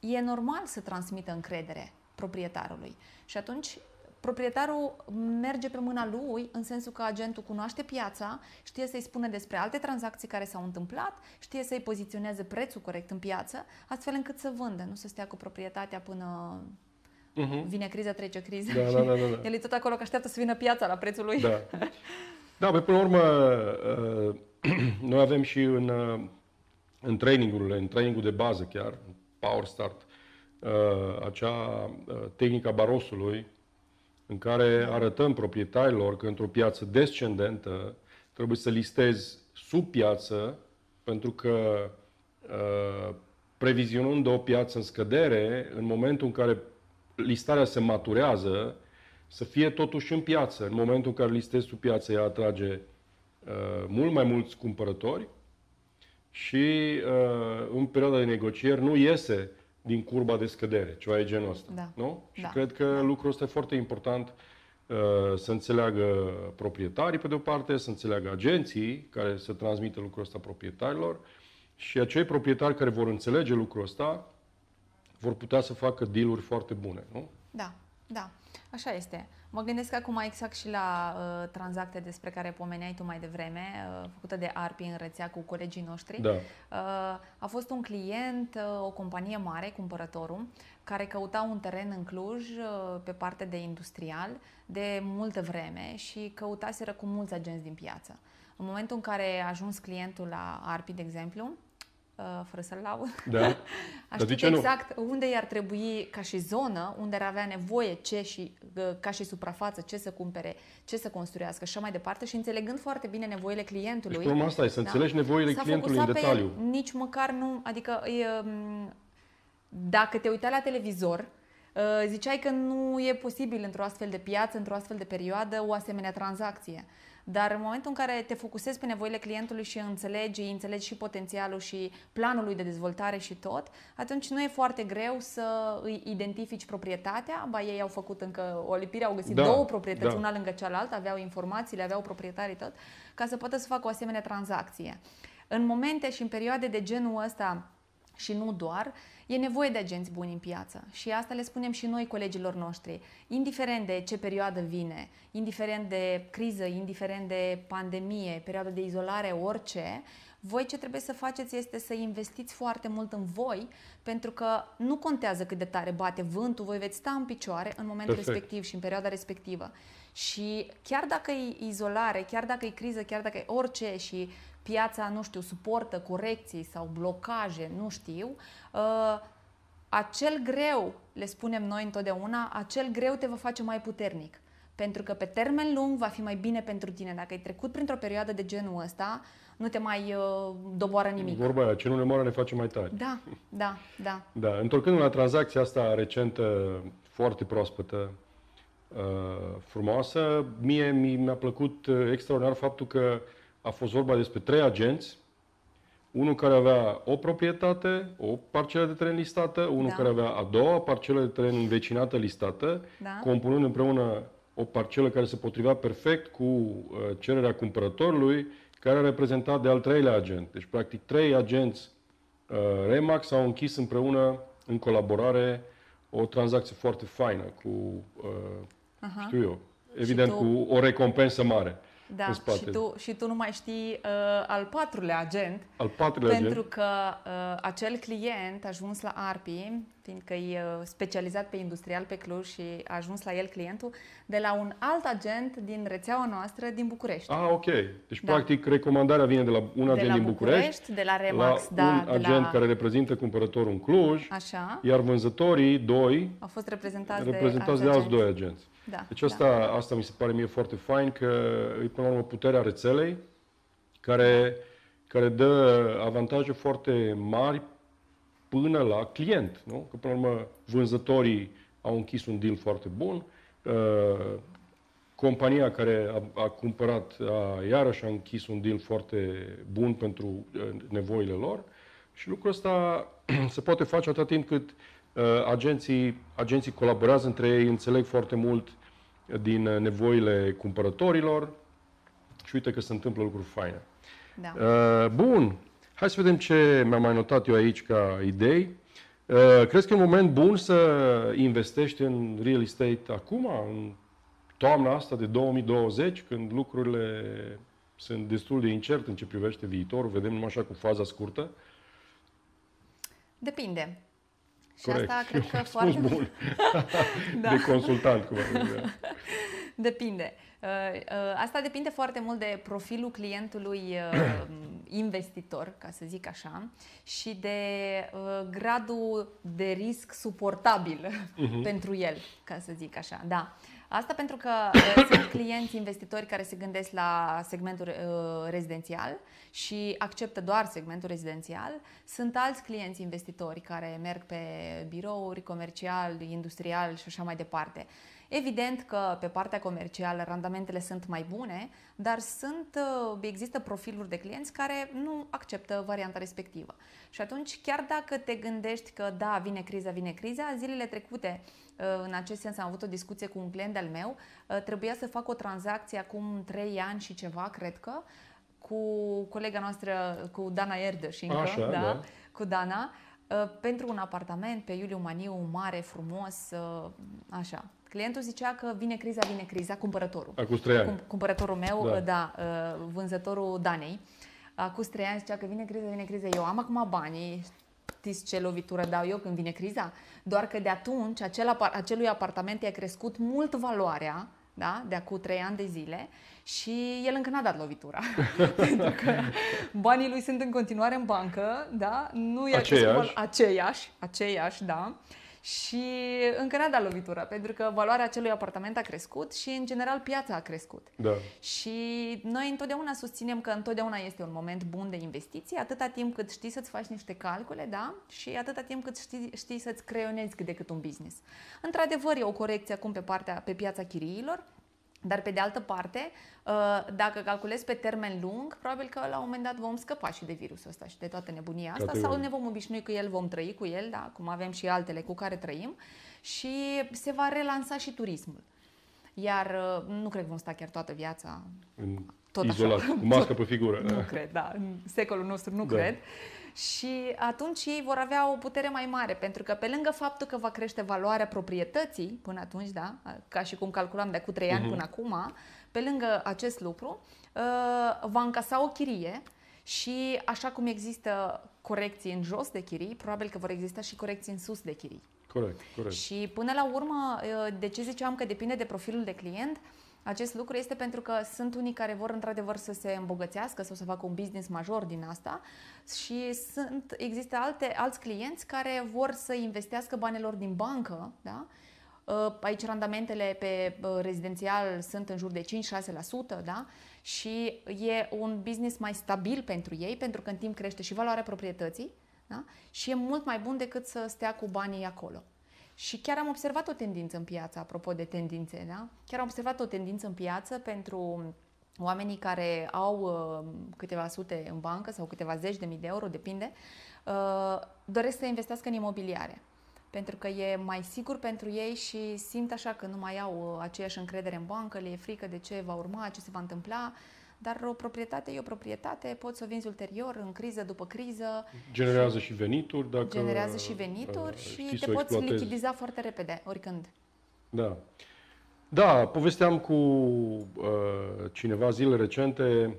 e normal să transmită încredere proprietarului. Și atunci proprietarul merge pe mâna lui în sensul că agentul cunoaște piața, știe să-i spună despre alte tranzacții care s-au întâmplat, știe să-i poziționeze prețul corect în piață, astfel încât să vândă, nu să stea cu proprietatea până uh-huh. vine criza, trece criza. Da, da, da, da, da. El e tot acolo că așteaptă să vină piața la prețul lui. Da, da pe până la urmă, uh, noi avem și în, uh, în trainingurile, în trainingul de bază chiar, Power Start, Uh, acea uh, tehnică a barosului în care arătăm proprietarilor că într-o piață descendentă trebuie să listezi sub piață pentru că uh, previzionând o piață în scădere, în momentul în care listarea se maturează, să fie totuși în piață. În momentul în care listezi sub piață, ea atrage uh, mult mai mulți cumpărători și uh, în perioada de negocieri nu iese din curba de scădere, ceva de genul ăsta. Da. Nu? Și da. cred că da. lucrul ăsta e foarte important uh, să înțeleagă proprietarii, pe de o parte, să înțeleagă agenții care să transmită lucrul ăsta proprietarilor și acei proprietari care vor înțelege lucrul ăsta vor putea să facă dealuri foarte bune, nu? Da, da, așa este. Mă gândesc acum exact și la uh, tranzacte despre care pomeneai tu mai devreme, uh, făcută de ARPI în rețea cu colegii noștri. Da. Uh, a fost un client, uh, o companie mare, cumpărătorul, care căuta un teren în Cluj uh, pe parte de industrial de multă vreme și căutaseră cu mulți agenți din piață. În momentul în care a ajuns clientul la ARPI, de exemplu, Uh, fără să-l laud. Da. Aș ști exact nu? unde i-ar trebui ca și zonă, unde ar avea nevoie ce și uh, ca și suprafață, ce să cumpere, ce să construiască și așa mai departe și înțelegând foarte bine nevoile clientului. Deci, asta e, să da. înțelegi nevoile S-a clientului în detaliu. Pe el, nici măcar nu, adică e, um, dacă te uitai la televizor, uh, ziceai că nu e posibil într-o astfel de piață, într-o astfel de perioadă, o asemenea tranzacție. Dar în momentul în care te focusezi pe nevoile clientului și înțelegi, înțelegi și potențialul și planul lui de dezvoltare și tot, atunci nu e foarte greu să îi identifici proprietatea. Ba ei au făcut încă o lipire, au găsit Da, două proprietăți, da. una lângă cealaltă, aveau informațiile, aveau proprietarii tot, ca să poată să facă o asemenea tranzacție. În momente și în perioade de genul ăsta și nu doar, e nevoie de agenți buni în piață. Și asta le spunem și noi colegilor noștri. Indiferent de ce perioadă vine, indiferent de criză, indiferent de pandemie, perioadă de izolare, orice, voi ce trebuie să faceți este să investiți foarte mult în voi, pentru că nu contează cât de tare bate vântul, voi veți sta în picioare în momentul Perfect. respectiv și în perioada respectivă. Și chiar dacă e izolare, chiar dacă e criză, chiar dacă e orice și piața, nu știu, suportă corecții sau blocaje, nu știu, uh, acel greu, le spunem noi întotdeauna, acel greu te va face mai puternic. Pentru că pe termen lung va fi mai bine pentru tine. Dacă ai trecut printr-o perioadă de genul ăsta, nu te mai uh, doboară nimic. Vorba aia, ce nu ne moară ne face mai tari. Da, da, da. Da, întorcându-ne la tranzacția asta recentă, foarte proaspătă, uh, frumoasă, mie mi- mi-a plăcut uh, extraordinar faptul că a fost vorba despre trei agenți, unul care avea o proprietate, o parcelă de teren listată, unul Da. care avea a doua parcelă de teren învecinată listată, Da. compunând împreună o parcelă care se potrivea perfect cu uh, cererea cumpărătorului, care a reprezentat de al treilea agent. Deci, practic, trei agenți uh, Remax au închis împreună, în colaborare, o tranzacție foarte faină cu, uh, Aha. știu eu, evident, tu- cu o recompensă mare Da, în spate. și tu, și tu nu mai știi uh, al patrulea agent, Al patrulea pentru agent, că uh, acel client a ajuns la Arpi, fiindcă e uh, specializat pe industrial pe Cluj și a ajuns la el clientul, de la un alt agent din rețeaua noastră din București. Ah, ok. Deci, Da. practic, recomandarea vine de la un de agent la din București, de la Remax, la da, un de agent la... care reprezintă cumpărătorul în Cluj, Așa, iar vânzătorii, doi, au fost reprezentați, reprezentați de, de alți agenți. doi agenți. Da, Deci asta, asta mi se pare mie foarte fain, că e până la urmă puterea rețelei, care, care dă avantaje foarte mari până la client. Nu? Că până la urmă vânzătorii au închis un deal foarte bun, uh, compania care a, a cumpărat a, iarăși a închis un deal foarte bun pentru uh, nevoile lor și lucrul ăsta se poate face atâta timp cât uh, agenții, agenții colaborează între ei, înțeleg foarte mult din uh, nevoile cumpărătorilor și uite că se întâmplă lucruri faine. Da. Uh, bun, hai să vedem ce mi-am mai notat eu aici ca idei. Uh, crezi că e un moment bun să investești în real estate acum, în toamna asta de 2020, când lucrurile sunt destul de incerte în ce privește viitorul, vedem numai așa cu faza scurtă? Depinde. Și Corect. asta cred că Răspuns foarte bun. Da. De consultant, cum ar veni. Depinde. Uh, uh, Asta depinde foarte mult de profilul clientului uh, investitor, ca să zic așa, și de uh, gradul de risc suportabil pentru el, ca să zic așa. Da. Asta pentru că uh, sunt clienți investitori care se gândesc la segmentul uh, rezidențial și acceptă doar segmentul rezidențial. Sunt alți clienți investitori care merg pe birouri, comercial, industrial și așa mai departe. Evident că pe partea comercială randamentele sunt mai bune, dar sunt, uh, există profiluri de clienți care nu acceptă varianta respectivă. Și atunci, chiar dacă te gândești că da, vine criza, vine criza, zilele trecute, uh, în acest sens am avut o discuție cu un client al meu, uh, trebuia să fac o tranzacție acum 3 ani și ceva, cred că, cu colega noastră, cu Dana Erdős încă, Așa, da. cu Dana, uh, pentru un apartament pe Iuliu Maniu, mare, frumos, uh, așa. Clientul zicea că vine criza, vine criza, cumpărătorul. Acum trei ani. Cum, cumpărătorul meu, Da. da, da uh, vânzătorul Danei. Acum trei ani zicea că vine criza, vine criza. Eu am acum banii, știți ce lovitură dau eu când vine criza? Doar că de atunci acel apar- acelui apartament i-a crescut mult valoarea, da? de acum trei ani de zile și el încă n-a dat lovitura. Pentru că banii lui sunt în continuare în bancă, da? Nu i-a crescut Aceiași. val- aceiași, aceiași, da. Și încă n-a dat lovitura, pentru că valoarea acelui apartament a crescut și, în general, piața a crescut. Da. Și noi întotdeauna susținem că întotdeauna este un moment bun de investiție, atâta timp cât știi să-ți faci niște calcule, da? Și atâta timp cât știi, știi să-ți creionezi cât de cât un business. Într-adevăr, e o corecție acum pe, partea, pe piața chiriilor, Dar pe de altă parte, uh, dacă calculezi pe termen lung, probabil că la un moment dat vom scăpa și de virusul ăsta și de toată nebunia asta Categoric. sau ne vom obișnui cu el, vom trăi cu el, da, cum avem și altele cu care trăim și se va relansa și turismul. Iar uh, nu cred că vom sta chiar toată viața În Tot așa. izolat, cu mască pe figură. nu cred, da. În secolul nostru nu Da. cred. Și atunci ei vor avea o putere mai mare, pentru că pe lângă faptul că va crește valoarea proprietății până atunci, da, ca și cum calculam de cu 3 ani Mhm. până acum, pe lângă acest lucru, uh, va încasa o chirie și așa cum există corecții în jos de chirii, probabil că vor exista și corecții în sus de chirii. Corect, corect. Și până la urmă, de ce ziceam că depinde de profilul de client, acest lucru este pentru că sunt unii care vor într-adevăr să se îmbogățească sau să facă un business major din asta și sunt, există alte, alți clienți care vor să investească banilor din bancă, da? Uh, Aici randamentele pe uh, rezidențial sunt în jur de 5-6%, da? Și e un business mai stabil pentru ei, pentru că în timp crește și valoarea proprietății, da? Și e mult mai bun decât să stea cu banii acolo. Și chiar am observat o tendință în piață, apropo de tendințe, da? Chiar am observat o tendință în piață pentru oamenii care au uh, câteva sute în bancă sau câteva zeci de mii de euro, depinde, uh, doresc să investească în imobiliare. Pentru că e mai sigur pentru ei și simt așa că nu mai au uh, aceeași încredere în bancă, le e frică de ce va urma, ce se va întâmpla. Dar o proprietate e o proprietate, poți să o vinzi ulterior, în criză după criză, Generează și venituri. Dacă, generează și venituri uh, și știi te să o poți exploatezi. lichidiza foarte repede, oricând. Da. Da, povesteam cu uh, cineva zile recente.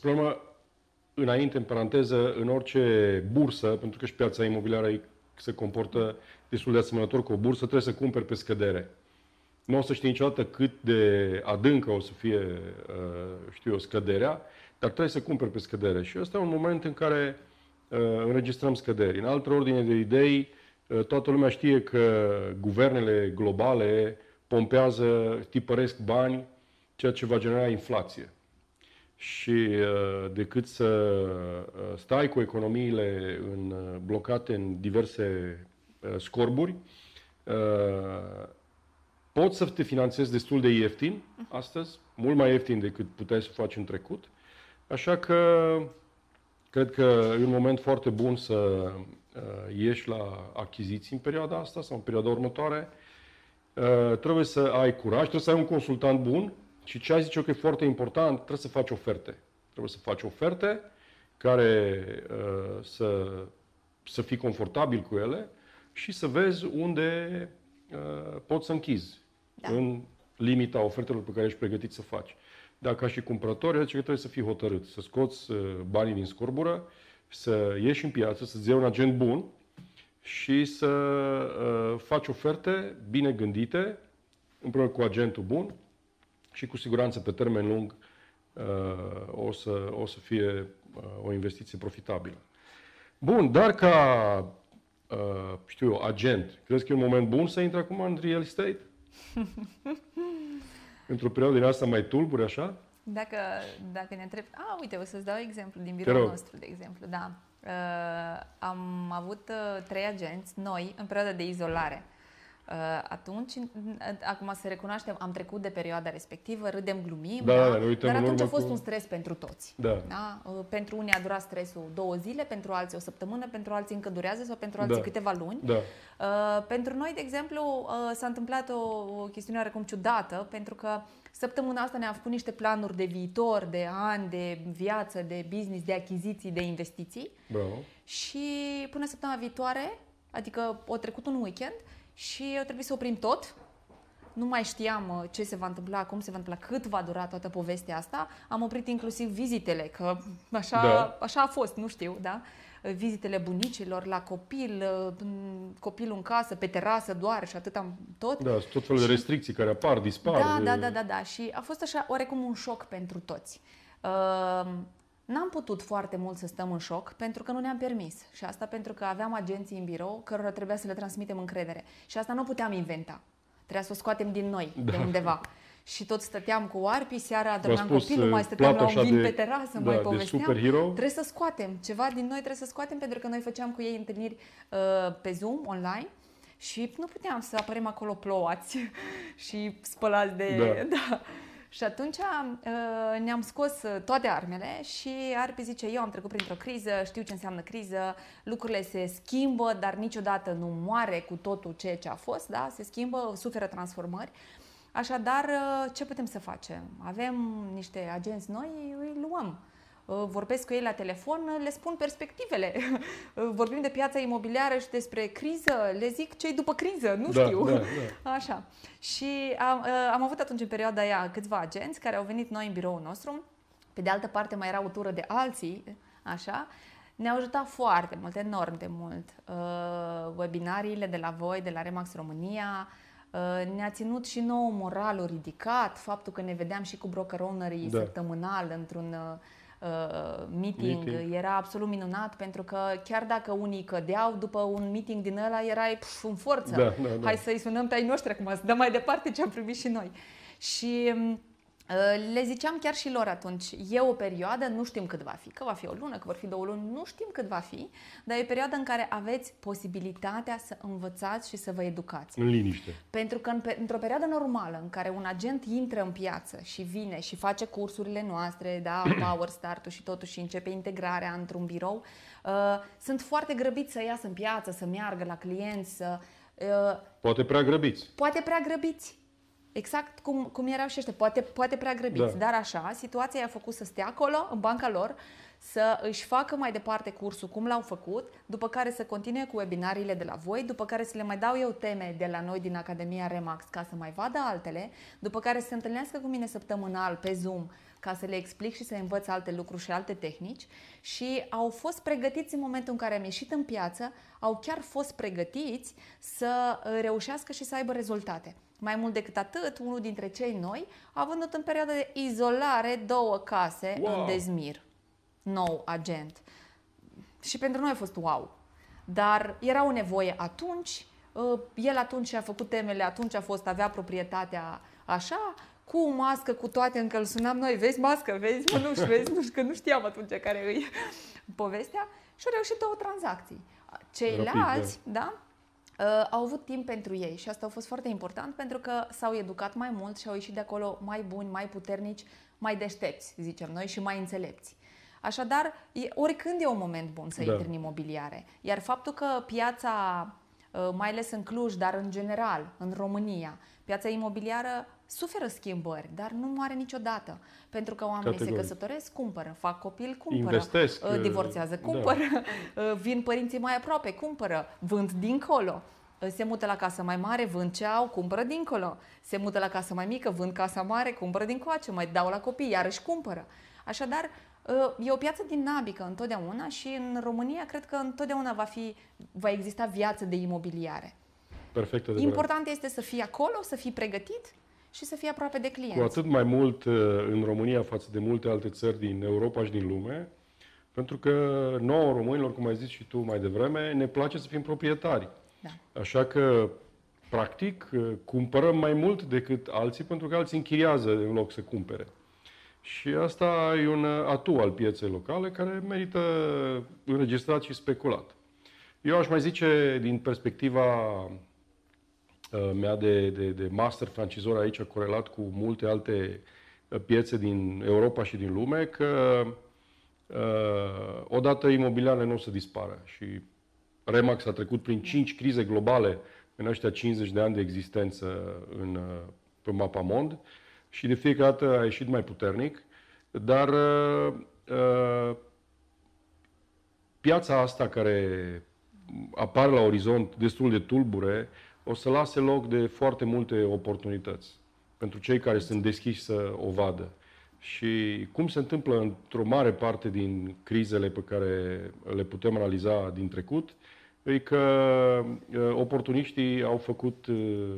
Problema, înainte, în paranteză, în orice bursă, pentru că și piața imobiliară se comportă destul de asemănător cu o bursă, trebuie să cumperi pe scădere. Nu o să știi niciodată cât de adâncă o să fie, uh, știu eu, scăderea, dar trebuie să cumperi pe scădere. Și ăsta e un moment în care uh, înregistrăm scăderi. În altă ordine de idei, uh, toată lumea știe că guvernele globale pompează, tipăresc bani, ceea ce va genera inflație. Și uh, decât să uh, stai cu economiile în, uh, blocate în diverse uh, scorburi, uh, poți să te finanțezi destul de ieftin astăzi, mult mai ieftin decât puteai să faci în trecut. Așa că cred că e un moment foarte bun să uh, ieși la achiziții în perioada asta sau în perioada următoare. Uh, trebuie să ai curaj, trebuie să ai un consultant bun și ce ai zice eu că e foarte important, trebuie să faci oferte. Trebuie să faci oferte care uh, să, să fii confortabil cu ele și să vezi unde uh, poți să închizi Da. în limita ofertelor pe care ești pregătit să faci. Dar ca și cumpărător, zice că trebuie să fii hotărât, să scoți uh, banii din scorbură, să ieși în piață, să-ți iei un agent bun și să uh, faci oferte bine gândite, împreună cu agentul bun și cu siguranță pe termen lung uh, o, să, o să fie uh, o investiție profitabilă. Bun, dar ca, uh, știu eu, agent, crezi că e un moment bun să intri acum în real estate? Într-o perioadă din asta mai tulburi, așa? Dacă, dacă ne întreb... A, uite, o să-ți dau exemplu din Te biroul rog. nostru, de exemplu. Da. Uh, am avut uh, trei agenți, noi, în perioada de izolare. Uh, atunci, n- acum să recunoaștem, am trecut de perioada respectivă, râdem, glumim, Da, da, da, ne uităm dar în atunci a urmă fost cu- un stres pentru toți. Da. Da? Uh, Pentru unii a durat stresul două zile, pentru alții o săptămână, pentru alții încă durează sau pentru alții Da. câteva luni. Da. Uh, pentru noi, de exemplu, uh, s-a întâmplat o, o chestiune oarecum ciudată, pentru că săptămâna asta ne-am făcut niște planuri de viitor, de ani, de viață, de business, de achiziții, de investiții Bravo. și până săptămâna viitoare, adică o trecut un weekend și eu trebuie să oprim tot. Nu mai știam uh, ce se va întâmpla, cum se va întâmpla, cât va dura toată povestea asta. Am oprit inclusiv vizitele, că așa, Da. așa a fost, nu știu, da? Vizitele bunicilor la copil, uh, m, copilul în casă, pe terasă doar și atât am tot. Da, sunt tot felul de restricții care apar, dispar. Da, de- da, da, da, da. Și a fost așa oarecum un șoc pentru toți. Uh, N-am putut foarte mult să stăm în șoc pentru că nu ne-am permis. Și asta pentru că aveam agenții în birou cărora trebuia să le transmitem încredere. Și asta nu puteam inventa. Trebuia să o scoatem din noi, da. de undeva. Și tot stăteam cu arpii, seara adormeam spus, copilul, uh, mai stăteam la plată un așa vin de- pe terasă, da, mai de povesteam. superhero. Trebuie să scoatem. Ceva din noi trebuie să scoatem pentru că noi făceam cu ei întâlniri uh, pe Zoom, online. și nu puteam să apărem acolo plouați și spălați de... Da. da. Și atunci uh, ne-am scos uh, toate armele și Arpi zice, eu am trecut printr-o criză, știu ce înseamnă criză, lucrurile se schimbă, dar niciodată nu moare cu totul ceea ce a fost, da? se schimbă, suferă transformări. Așadar, uh, ce putem să facem? Avem niște agenți noi, îi luăm. Uh, vorbesc cu ei la telefon, le spun perspectivele. Uh, vorbim de piața imobiliară și despre criză, le zic ce după criză, nu Da, știu. da, da. Așa. Și am, uh, am avut atunci în perioada aia câțiva agenți care au venit noi în biroul nostru. Pe de altă parte mai era o tură de alții, așa. Ne-au ajutat foarte mult, enorm de mult. Uh, webinariile de la voi, de la Remax România, uh, ne-a ținut și nouă moralul ridicat, faptul că ne vedeam și cu broker ownerii Da. săptămânal într-un uh, uh, meeting. Meeting. Era absolut minunat pentru că chiar dacă unii cădeau, după un meeting din ăla erai pf, în forță. Da, da, da. Hai să-i sunăm pe ai noștri acum, să dăm mai departe ce am primit și noi. Și m, uh, le ziceam chiar și lor atunci, e o perioadă, nu știm cât va fi, că va fi o lună, că vor fi două luni, nu știm cât va fi, dar e o perioadă în care aveți posibilitatea să învățați și să vă educați. În liniște. Pentru că în, pe- într-o perioadă normală în care un agent intră în piață și vine și face cursurile noastre, da, Power Start-ul și totul și începe integrarea într-un birou, uh, sunt foarte grăbiți să iasă în piață, să meargă la clienți, să... Uh, Poate prea grăbiți. poate prea grăbiți. Exact cum, cum erau și ăștia, poate, poate prea grăbiți, Da. dar așa, situația i-a făcut să stea acolo, în banca lor, să își facă mai departe cursul cum l-au făcut, după care să continue cu webinariile de la voi, după care să le mai dau eu teme de la noi din Academia Remax ca să mai vadă altele, după care să se întâlnească cu mine săptămânal pe Zoom ca să le explic și să învăț alte lucruri și alte tehnici și au fost pregătiți în momentul în care am ieșit în piață, au chiar fost pregătiți să uh, reușească și să aibă rezultate. Mai mult decât atât, unul dintre cei noi a vândut în perioada de izolare două case Wow! în Dezmir. Nou agent. Și pentru noi a fost wow. Dar era o nevoie atunci, uh, el atunci a făcut temele, atunci a fost, avea proprietatea așa, cu mască, cu toate, încă îl sunam noi, vezi mască, vezi mănuși, vezi, nu știu, că nu știam atunci care îi povestea și au reușit două tranzacții. Ceilalți, da, uh, au avut timp pentru ei și asta a fost foarte important pentru că s-au educat mai mult și au ieșit de acolo mai buni, mai puternici, mai deștepți, zicem noi, și mai înțelepți. Așadar, e- oricând e un moment bun să Da. intri în imobiliare. Iar faptul că piața, uh, mai ales în Cluj, dar în general, în România, piața imobiliară suferă schimbări, dar nu moare niciodată. Pentru că oamenii Categoric. se căsătoresc, cumpără, fac copil, cumpără, Investesc, uh, divorțează, da. cumpără, uh, vin părinții mai aproape, cumpără, vând dincolo. Uh, Se mută la casă mai mare, vând ce au, cumpără dincolo. Se mută la casă mai mică, vând casa mare, cumpără dincoace, mai dau la copii, iarăși cumpără. Așadar, uh, e o piață dinamică întotdeauna și în România cred că întotdeauna va, fi, va exista viață de imobiliare. Perfect adevărat. Important este să fii acolo, să fii pregătit și să fii aproape de clienți. Cu atât mai mult uh, în România față de multe alte țări din Europa și din lume, pentru că nouă românilor, cum ai zis și tu mai devreme, ne place să fim proprietari. Da. Așa că, practic, uh, cumpărăm mai mult decât alții, pentru că alții închiriază în loc să cumpere. Și asta e un uh, atu al pieței locale care merită înregistrat și speculat. Eu aș mai zice, din perspectiva uh, mea de, de, de master francizor aici, corelat cu multe alte uh, piețe din Europa și din lume, că uh, odată imobiliarele nu o să dispară. Și Remax a trecut prin 5 crize globale în ăștia 50 de ani de existență în, uh, pe Mapamond și de fiecare dată a ieșit mai puternic, dar uh, uh, piața asta care apare la orizont destul de tulbure, o să lase loc de foarte multe oportunități pentru cei care sunt deschiși să o vadă. Și cum se întâmplă într-o mare parte din crizele pe care le putem analiza din trecut, e că uh, oportuniștii au făcut uh,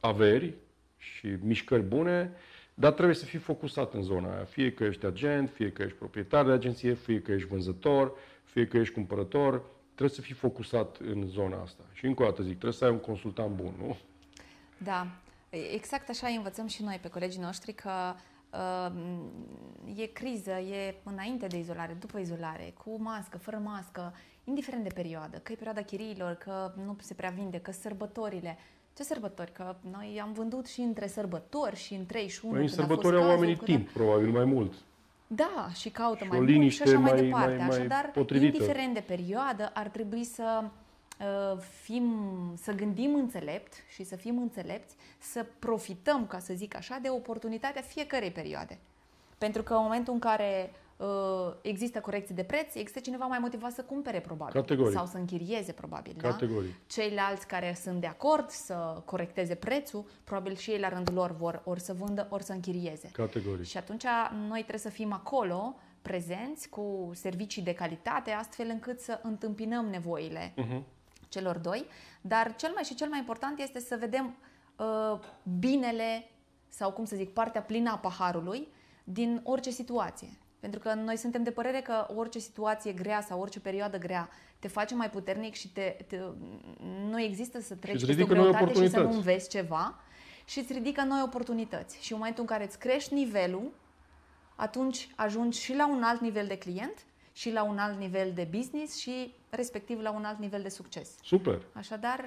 averi și mișcări bune, dar trebuie să fii focusat în zona aia. Fie că ești agent, fie că ești proprietar de agenție, fie că ești vânzător, fie că ești cumpărător, trebuie să fii focusat în zona asta. Și încă o dată zic, trebuie să ai un consultant bun, nu? Da, exact așa îi învățăm și noi pe colegii noștri că uh, e criză, e înainte de izolare, după izolare, cu mască, fără mască, indiferent de perioadă, că e perioada chiriilor, că nu se prea vinde, că sărbătorile. Ce sărbători? Că noi am vândut și între sărbători și în 31. Păi în sărbători au oamenii timp, probabil mai mult. Da, și caută și mai mult și așa mai, mai departe. Mai, mai Așadar, potrivită. indiferent de perioadă, ar trebui să uh, fim, să gândim înțelept și să fim înțelepți, să profităm, ca să zic așa, de oportunitatea fiecarei perioade. Pentru că în momentul în care uh, există corecții de preț, există cineva mai motivat să cumpere, probabil. Categoric. Sau să închirieze, probabil. Categoric. Da? Ceilalți care sunt de acord să corecteze prețul, probabil și ei la rândul lor vor ori să vândă, ori să închirieze. Categoric. Și atunci noi trebuie să fim acolo, prezenți, cu servicii de calitate, astfel încât să întâmpinăm nevoile uh-huh. celor doi. Dar cel mai și cel mai important este să vedem uh, binele sau, cum să zic, partea plină a paharului din orice situație. Pentru că noi suntem de părere că orice situație grea sau orice perioadă grea te face mai puternic și te, te, nu există să treci peste o greutate și să nu înveți ceva și îți ridică noi oportunități. Și în momentul în care îți crești nivelul, atunci ajungi și la un alt nivel de client și la un alt nivel de business și respectiv la un alt nivel de succes. Super! Așadar,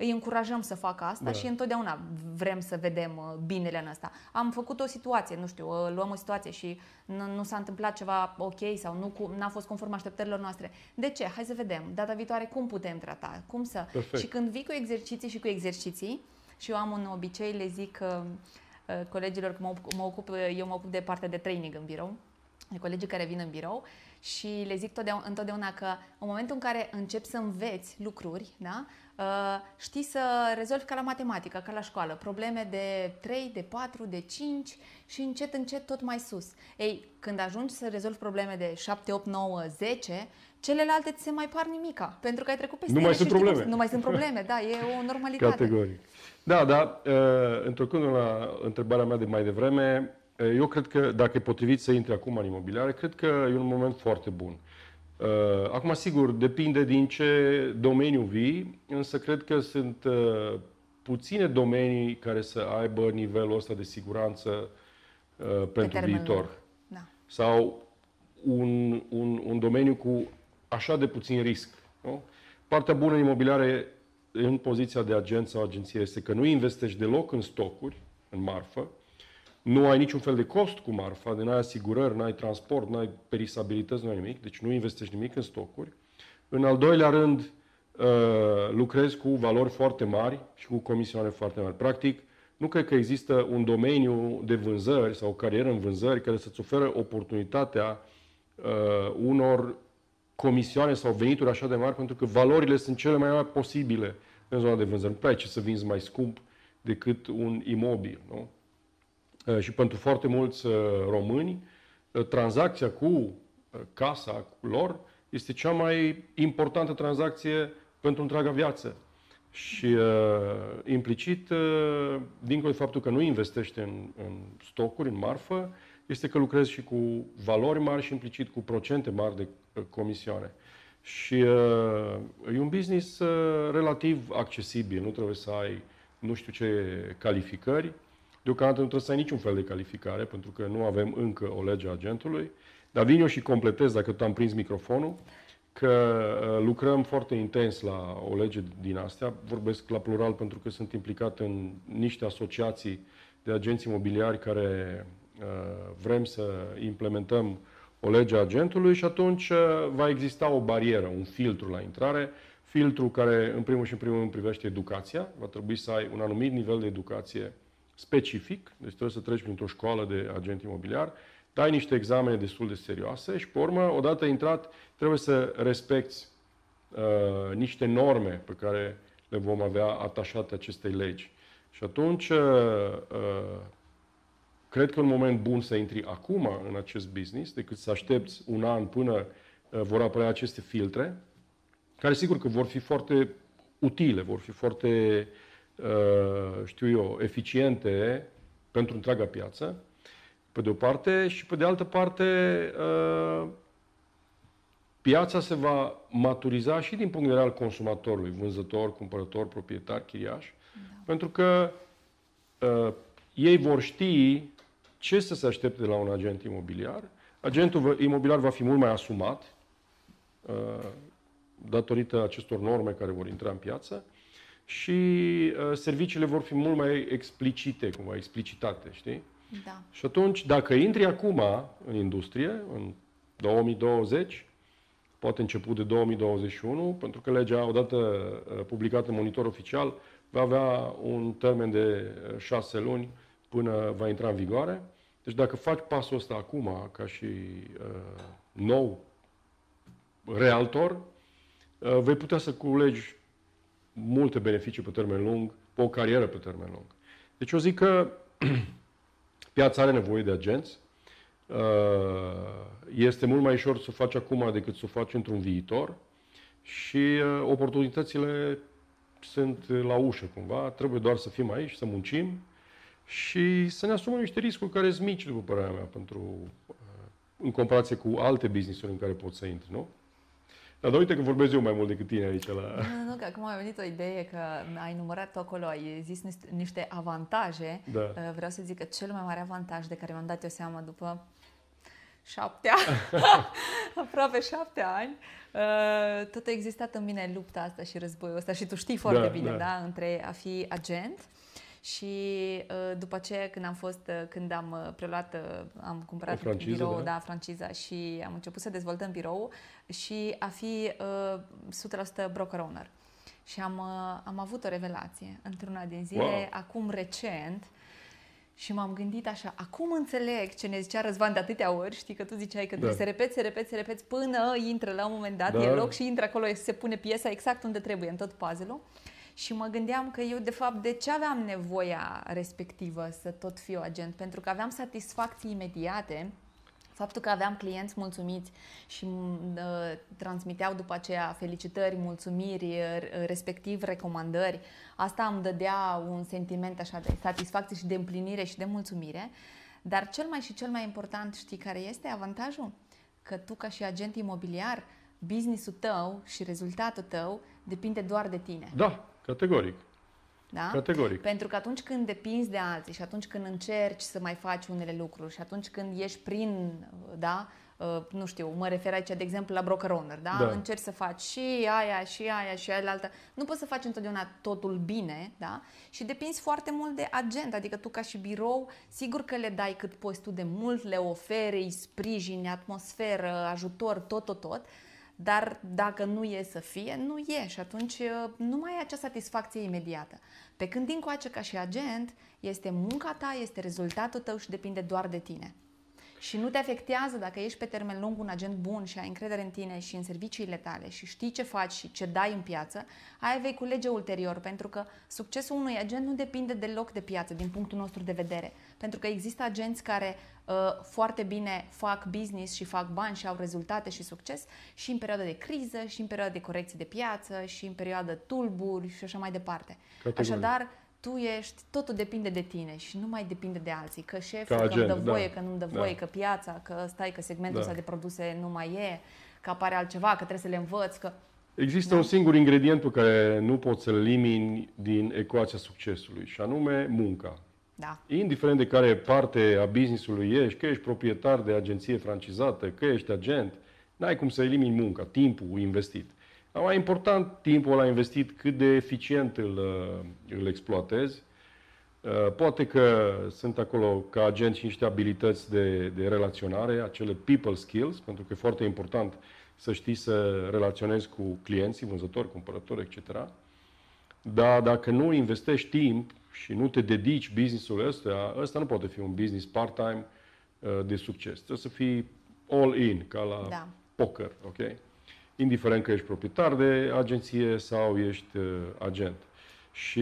îi încurajăm să facă asta da. și întotdeauna vrem să vedem uh, binele în asta. Am făcut o situație, nu știu, uh, luăm o situație și nu, nu s-a întâmplat ceva ok sau nu n-a fost conform așteptărilor noastre. De ce? Hai să vedem. Data viitoare cum putem trata, cum să... Perfect. Și când vii cu exerciții și cu exerciții, și eu am un obicei, le zic uh, uh, colegilor că mă, mă ocup, eu mă ocup de partea de training în birou, de colegii care vin în birou și le zic întotdeauna că în momentul în care începi să înveți lucruri, da, Uh, știi să rezolvi ca la matematică, ca la școală, probleme de 3, de 4, de 5 și încet, încet tot mai sus. Ei, când ajungi să rezolvi probleme de 7, 8, 9, 10, celelalte ți se mai par nimica, pentru că ai trecut peste Nu mai sunt probleme. Cum, nu mai sunt probleme, da, e o normalitate. Categoric. Da, da, uh, într-o la întrebarea mea de mai devreme, uh, eu cred că dacă e potrivit să intri acum în imobiliare, cred că e un moment foarte bun. Uh, acum, sigur, depinde din ce domeniu vii, însă cred că sunt uh, puține domenii care să aibă nivelul ăsta de siguranță uh, pentru viitor. Da. Sau un, un, un domeniu cu așa de puțin risc. Nu? Partea bună în imobiliare în poziția de agent sau agenție este că nu investești deloc în stocuri, în marfă, nu ai niciun fel de cost cu marfa, de n-ai asigurări, n-ai transport, n-ai perisabilități, nu ai nimic, deci nu investești nimic în stocuri. În al doilea rând, uh, lucrezi cu valori foarte mari și cu comisioane foarte mari. Practic, nu cred că există un domeniu de vânzări sau o carieră în vânzări care să-ți oferă oportunitatea uh, unor comisioane sau venituri așa de mari, pentru că valorile sunt cele mai mari posibile în zona de vânzări. Nu prea ai ce să vinzi mai scump decât un imobil. Nu? Uh, și pentru foarte mulți uh, români, uh, tranzacția cu casa lor este cea mai importantă tranzacție pentru întreaga viață. Și uh, implicit, uh, dincolo de faptul că nu investește în, în stocuri, în marfă, este că lucrezi și cu valori mari și implicit cu procente mari de uh, comisioane. Și uh, e un business uh, relativ accesibil, nu trebuie să ai nu știu ce calificări, Deocamdată nu trebuie să ai niciun fel de calificare, pentru că nu avem încă o lege a agentului. Dar vin eu și completez, dacă tu am prins microfonul, că uh, lucrăm foarte intens la o lege din astea. Vorbesc la plural pentru că sunt implicat în niște asociații de agenți imobiliari care uh, vrem să implementăm o lege a agentului și atunci uh, va exista o barieră, un filtru la intrare, filtru care în primul și în primul rând privește educația. Va trebui să ai un anumit nivel de educație specific, deci trebuie să treci printr-o școală de agent imobiliar, dai niște examene destul de serioase și, pe urmă, odată intrat, trebuie să respecti uh, niște norme pe care le vom avea atașate acestei legi. Și atunci, uh, uh, cred că e un moment bun să intri acum în acest business, decât să aștepți un an până uh, vor apărea aceste filtre, care sigur că vor fi foarte utile, vor fi foarte Uh, știu eu, eficiente pentru întreaga piață, pe de o parte, și pe de altă parte, uh, piața se va maturiza și din punct de vedere al consumatorului, vânzător, cumpărător, proprietar, chiriaș, da. pentru că uh, ei vor ști ce să se aștepte de la un agent imobiliar? Agentul imobiliar va fi mult mai asumat uh, datorită acestor norme care vor intra în piață și uh, serviciile vor fi mult mai explicite, cumva explicitate, știi? Da. Și atunci, dacă intri acum în industrie, în 2020, poate început de 2021, pentru că legea, odată uh, publicată în monitor oficial, va avea un termen de uh, șase luni până va intra în vigoare. Deci dacă faci pasul ăsta acum, ca și uh, nou realtor, uh, vei putea să culegi multe beneficii pe termen lung, pe o carieră pe termen lung. Deci eu zic că piața are nevoie de agenți. Uh, este mult mai ușor să o faci acum decât să o faci într-un viitor și uh, oportunitățile sunt la ușă cumva. Trebuie doar să fim aici, să muncim și să ne asumăm niște riscuri care sunt mici, după părerea mea, pentru, uh, în comparație cu alte business-uri în care poți să intri, nu? Dar uite că vorbesc eu mai mult decât tine aici la... Nu, nu, că acum a venit o idee că ai numărat acolo, ai zis niște avantaje. Da. Uh, vreau să zic că cel mai mare avantaj de care mi-am dat eu seama după șapte ani, aproape șapte ani, uh, tot a existat în mine lupta asta și războiul ăsta și tu știi foarte Da, bine, da. da, între a fi agent și uh, după aceea când am fost, uh, când am uh, preluat, uh, am cumpărat O franciză, birou, da. da, franciza și am început să dezvoltăm birou și a fi uh, 100% broker owner. Și am, uh, am avut o revelație într-una din zile, Wow. acum recent, și m-am gândit așa, acum înțeleg ce ne zicea Răzvan de atâtea ori, știi că tu ziceai că trebuie Da. să repeți, să repeți, să repeți până intră la un moment dat, Da. e loc și intră acolo, se pune piesa exact unde trebuie în tot puzzle-ul. Și mă gândeam că eu, de fapt, de ce aveam nevoia respectivă să tot fiu agent? Pentru că aveam satisfacții imediate, faptul că aveam clienți mulțumiți și uh, transmiteau după aceea felicitări, mulțumiri, uh, respectiv recomandări, asta îmi dădea un sentiment așa de satisfacție și de împlinire și de mulțumire. Dar cel mai și cel mai important, știi care este avantajul? Că tu ca și agent imobiliar, businessul tău și rezultatul tău depinde doar de tine. Da, categoric. Da? Categoric. Pentru că atunci când depinzi de alții și atunci când încerci să mai faci unele lucruri și atunci când ești prin, da, uh, nu știu, mă refer aici, de exemplu, la broker owner, da? Da. Încerci să faci și aia, și aia, și aia altă. Nu poți să faci întotdeauna totul bine, da? Și depinzi foarte mult de agent, adică tu ca și birou, sigur că le dai cât poți tu de mult, le oferi, îi sprijini, atmosferă, ajutor, tot, tot, tot, dar dacă nu e să fie, nu e și atunci uh, nu mai ai acea satisfacție imediată. Pe când dincoace ca și agent, este munca ta, este rezultatul tău și depinde doar de tine. Și nu te afectează dacă ești pe termen lung un agent bun și ai încredere în tine și în serviciile tale și știi ce faci și ce dai în piață, aia vei culege ulterior, pentru că succesul unui agent nu depinde deloc de piață, din punctul nostru de vedere. Pentru că există agenți care uh, foarte bine fac business și fac bani și au rezultate și succes și în perioada de criză, și în perioada de corecție de piață, și în perioada tulburi și așa mai departe. Categoric. Așadar, tu ești, totul depinde de tine și nu mai depinde de alții. Că șeful, Ca că îmi dă agent, da. voie, că nu-mi dă Da. voie, că piața, că stai, că segmentul Da. ăsta de produse nu mai e, că apare altceva, că trebuie să le învăț, că... Există Da. un singur ingredient pe care nu poți să-l elimini din ecuația succesului, și anume munca. Da, Indiferent de care parte a business-ului ești, că ești proprietar de agenție francizată, că ești agent, n-ai cum să elimini munca, timpul investit. Dar mai important, timpul ăla investit, cât de eficient îl, uh, îl exploatezi. Uh, Poate că sunt acolo ca agent și niște abilități de, de relaționare, acele people skills, pentru că e foarte important să știi să relaționezi cu clienții, vânzători, cumpărători, etc. Dar dacă nu investești timp și nu te dedici business-ul ăsta, ăsta nu poate fi un business part-time uh, de succes. Trebuie să fii all in, ca la Da. poker, ok? Indiferent că ești proprietar de agenție sau ești uh, agent. Și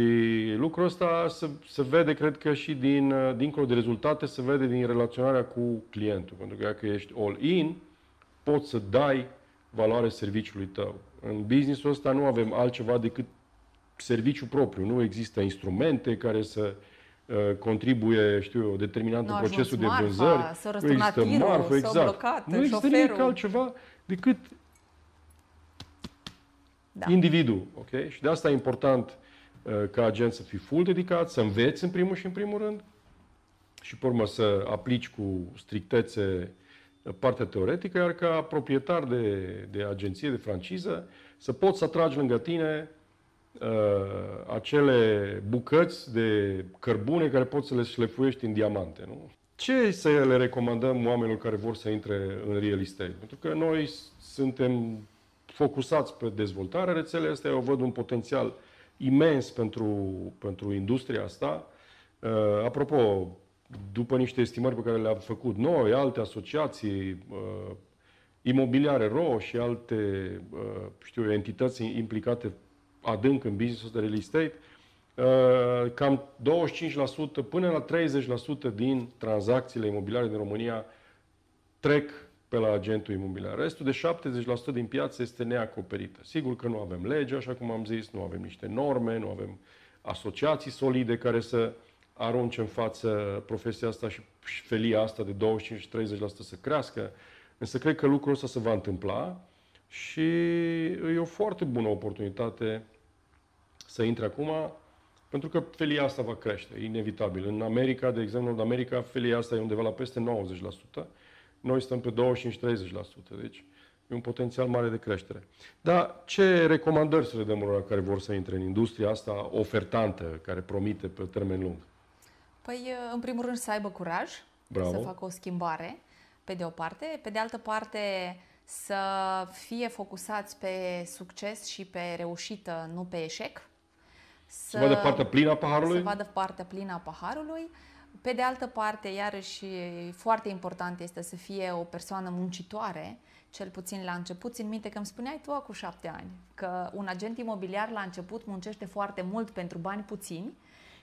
lucrul ăsta se, se vede, cred că și din, uh, dincolo de rezultate, se vede din relaționarea cu clientul. Pentru că dacă ești all in, poți să dai valoare serviciului tău. În businessul ăsta nu avem altceva decât serviciu propriu. Nu există instrumente care să uh, contribuie, știu eu, determinant Nu în a ajuns procesul de marfa, vânzări. s-a nu răsturnat există tirul, marfă, s-a exact. blocat nu există șoferul. nimic altceva decât da. individul. ok? Și de asta e important uh, ca agent să fii full dedicat, să înveți în primul și în primul rând și pe urmă să aplici cu strictețe partea teoretică, iar ca proprietar de, de agenție, de franciză, să poți să atragi lângă tine uh, acele bucăți de cărbune care poți să le șlefuiești în diamante. Nu? Ce să le recomandăm oamenilor care vor să intre în real estate? Pentru că noi suntem focusați pe dezvoltarea rețelei astea, eu văd un potențial imens pentru, pentru industria asta. Uh, apropo, după niște estimări pe care le-am făcut noi, alte asociații, uh, imobiliare RO și alte, uh, știu entități implicate adânc în business de real estate, uh, cam 25% până la 30% din tranzacțiile imobiliare din România trec pe la agentul imobiliar. Restul de 70% din piață este neacoperită. Sigur că nu avem lege, așa cum am zis, nu avem niște norme, nu avem asociații solide care să arunce în față profesia asta și felia asta de 25-30% să crească. Însă cred că lucrul ăsta se va întâmpla și e o foarte bună oportunitate să intre acum, pentru că felia asta va crește, inevitabil. În America, de exemplu, în America, felia asta e undeva la peste 90%. Noi stăm pe 25-30%, deci e un potențial mare de creștere. Dar ce recomandări să le dăm unora care vor să intre în industria asta ofertantă, care promite pe termen lung? Păi, în primul rând, să aibă curaj Bravo. să facă o schimbare, pe de o parte. Pe de altă parte, să fie focusați pe succes și pe reușită, nu pe eșec. Să, să vadă partea plină a paharului? Să vadă partea plină a paharului. Pe de altă parte, iarăși, foarte important este să fie o persoană muncitoare, cel puțin la început. Țin minte că îmi spuneai tu acum șapte ani că un agent imobiliar la început muncește foarte mult pentru bani puțini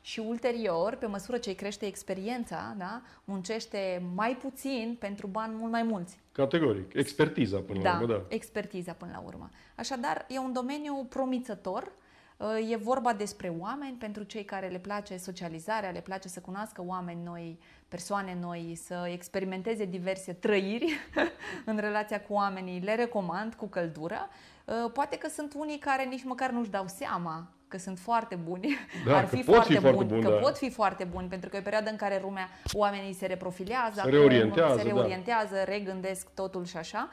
și ulterior, pe măsură ce îi crește experiența, da, muncește mai puțin pentru bani mult mai mulți. Categoric. Expertiza până da, la urmă, da. expertiza până la urmă. Așadar, e un domeniu promițător, uh, E vorba despre oameni, pentru cei care le place socializarea, le place să cunoască oameni noi, persoane noi, să experimenteze diverse trăiri în relația cu oamenii, le recomand cu căldură. Uh, poate că sunt unii care nici măcar nu-și dau seama că sunt foarte buni, da, ar fi, că foarte, fi foarte buni, bun, că da. pot fi foarte buni, pentru că e o perioadă în care lumea, oamenii se reprofilează, se reorientează, se reorientează da. regândesc totul și așa.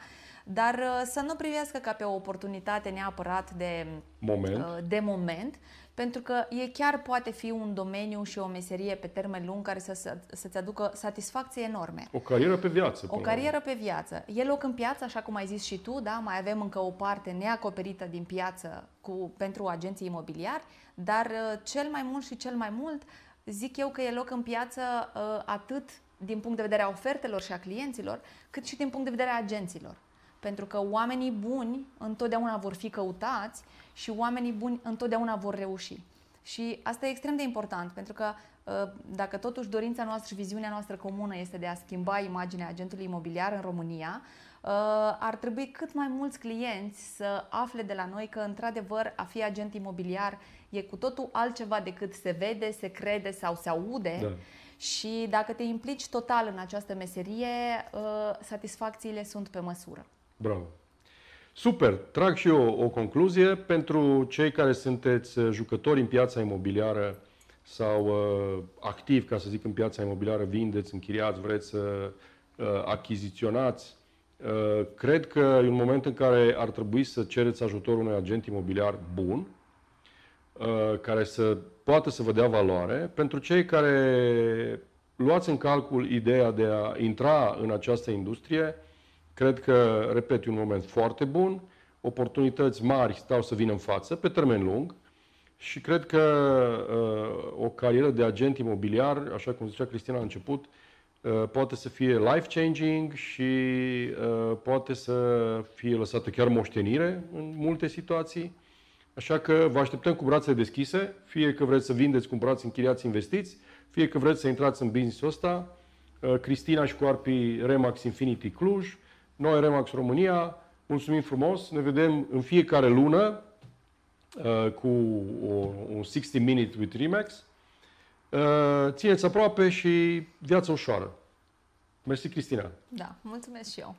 Dar uh, să nu privească ca pe o oportunitate neapărat de moment, uh, de moment pentru că e chiar poate fi un domeniu și o meserie pe termen lung care să, să, să-ți aducă satisfacție enorme. O carieră pe viață. O carieră pe viață. E loc în piață, așa cum ai zis și tu, da? mai avem încă o parte neacoperită din piață cu, pentru agenții imobiliari, dar uh, cel mai mult și cel mai mult zic eu că e loc în piață uh, atât din punct de vedere a ofertelor și a clienților, cât și din punct de vedere a agenților. Pentru că oamenii buni întotdeauna vor fi căutați și oamenii buni întotdeauna vor reuși. Și asta e extrem de important, pentru că ă, dacă totuși dorința noastră și viziunea noastră comună este de a schimba imaginea agentului imobiliar în România, ă, ar trebui cât mai mulți clienți să afle de la noi că, într-adevăr, a fi agent imobiliar e cu totul altceva decât se vede, se crede sau se aude. Da. Și dacă te implici total în această meserie, ă, satisfacțiile sunt pe măsură. Bravo! Super! Trag și eu o concluzie pentru cei care sunteți uh, jucători în piața imobiliară sau uh, activi, ca să zic, în piața imobiliară, vindeți, închiriați, vreți să uh, achiziționați. Uh, cred că e un moment în care ar trebui să cereți ajutorul unui agent imobiliar bun, uh, care să poată să vă dea valoare. Pentru cei care luați în calcul ideea de a intra în această industrie, Cred că, repet, e un moment foarte bun, oportunități mari stau să vină în față, pe termen lung, și cred că uh, o carieră de agent imobiliar, așa cum zicea Cristina la început, uh, poate să fie life-changing și uh, poate să fie lăsată chiar moștenire în multe situații. Așa că vă așteptăm cu brațele deschise, fie că vreți să vindeți, cumpărați, închiriați, investiți, fie că vreți să intrați în business-ul ăsta. Uh, Cristina și cu Arpi Remax Infinity Cluj, noi, Remax România, mulțumim frumos, ne vedem în fiecare lună uh, cu o, un 60 Minute with Remax. Uh, țineți aproape și viața ușoară. Mersi, Cristina. Da, mulțumesc și eu.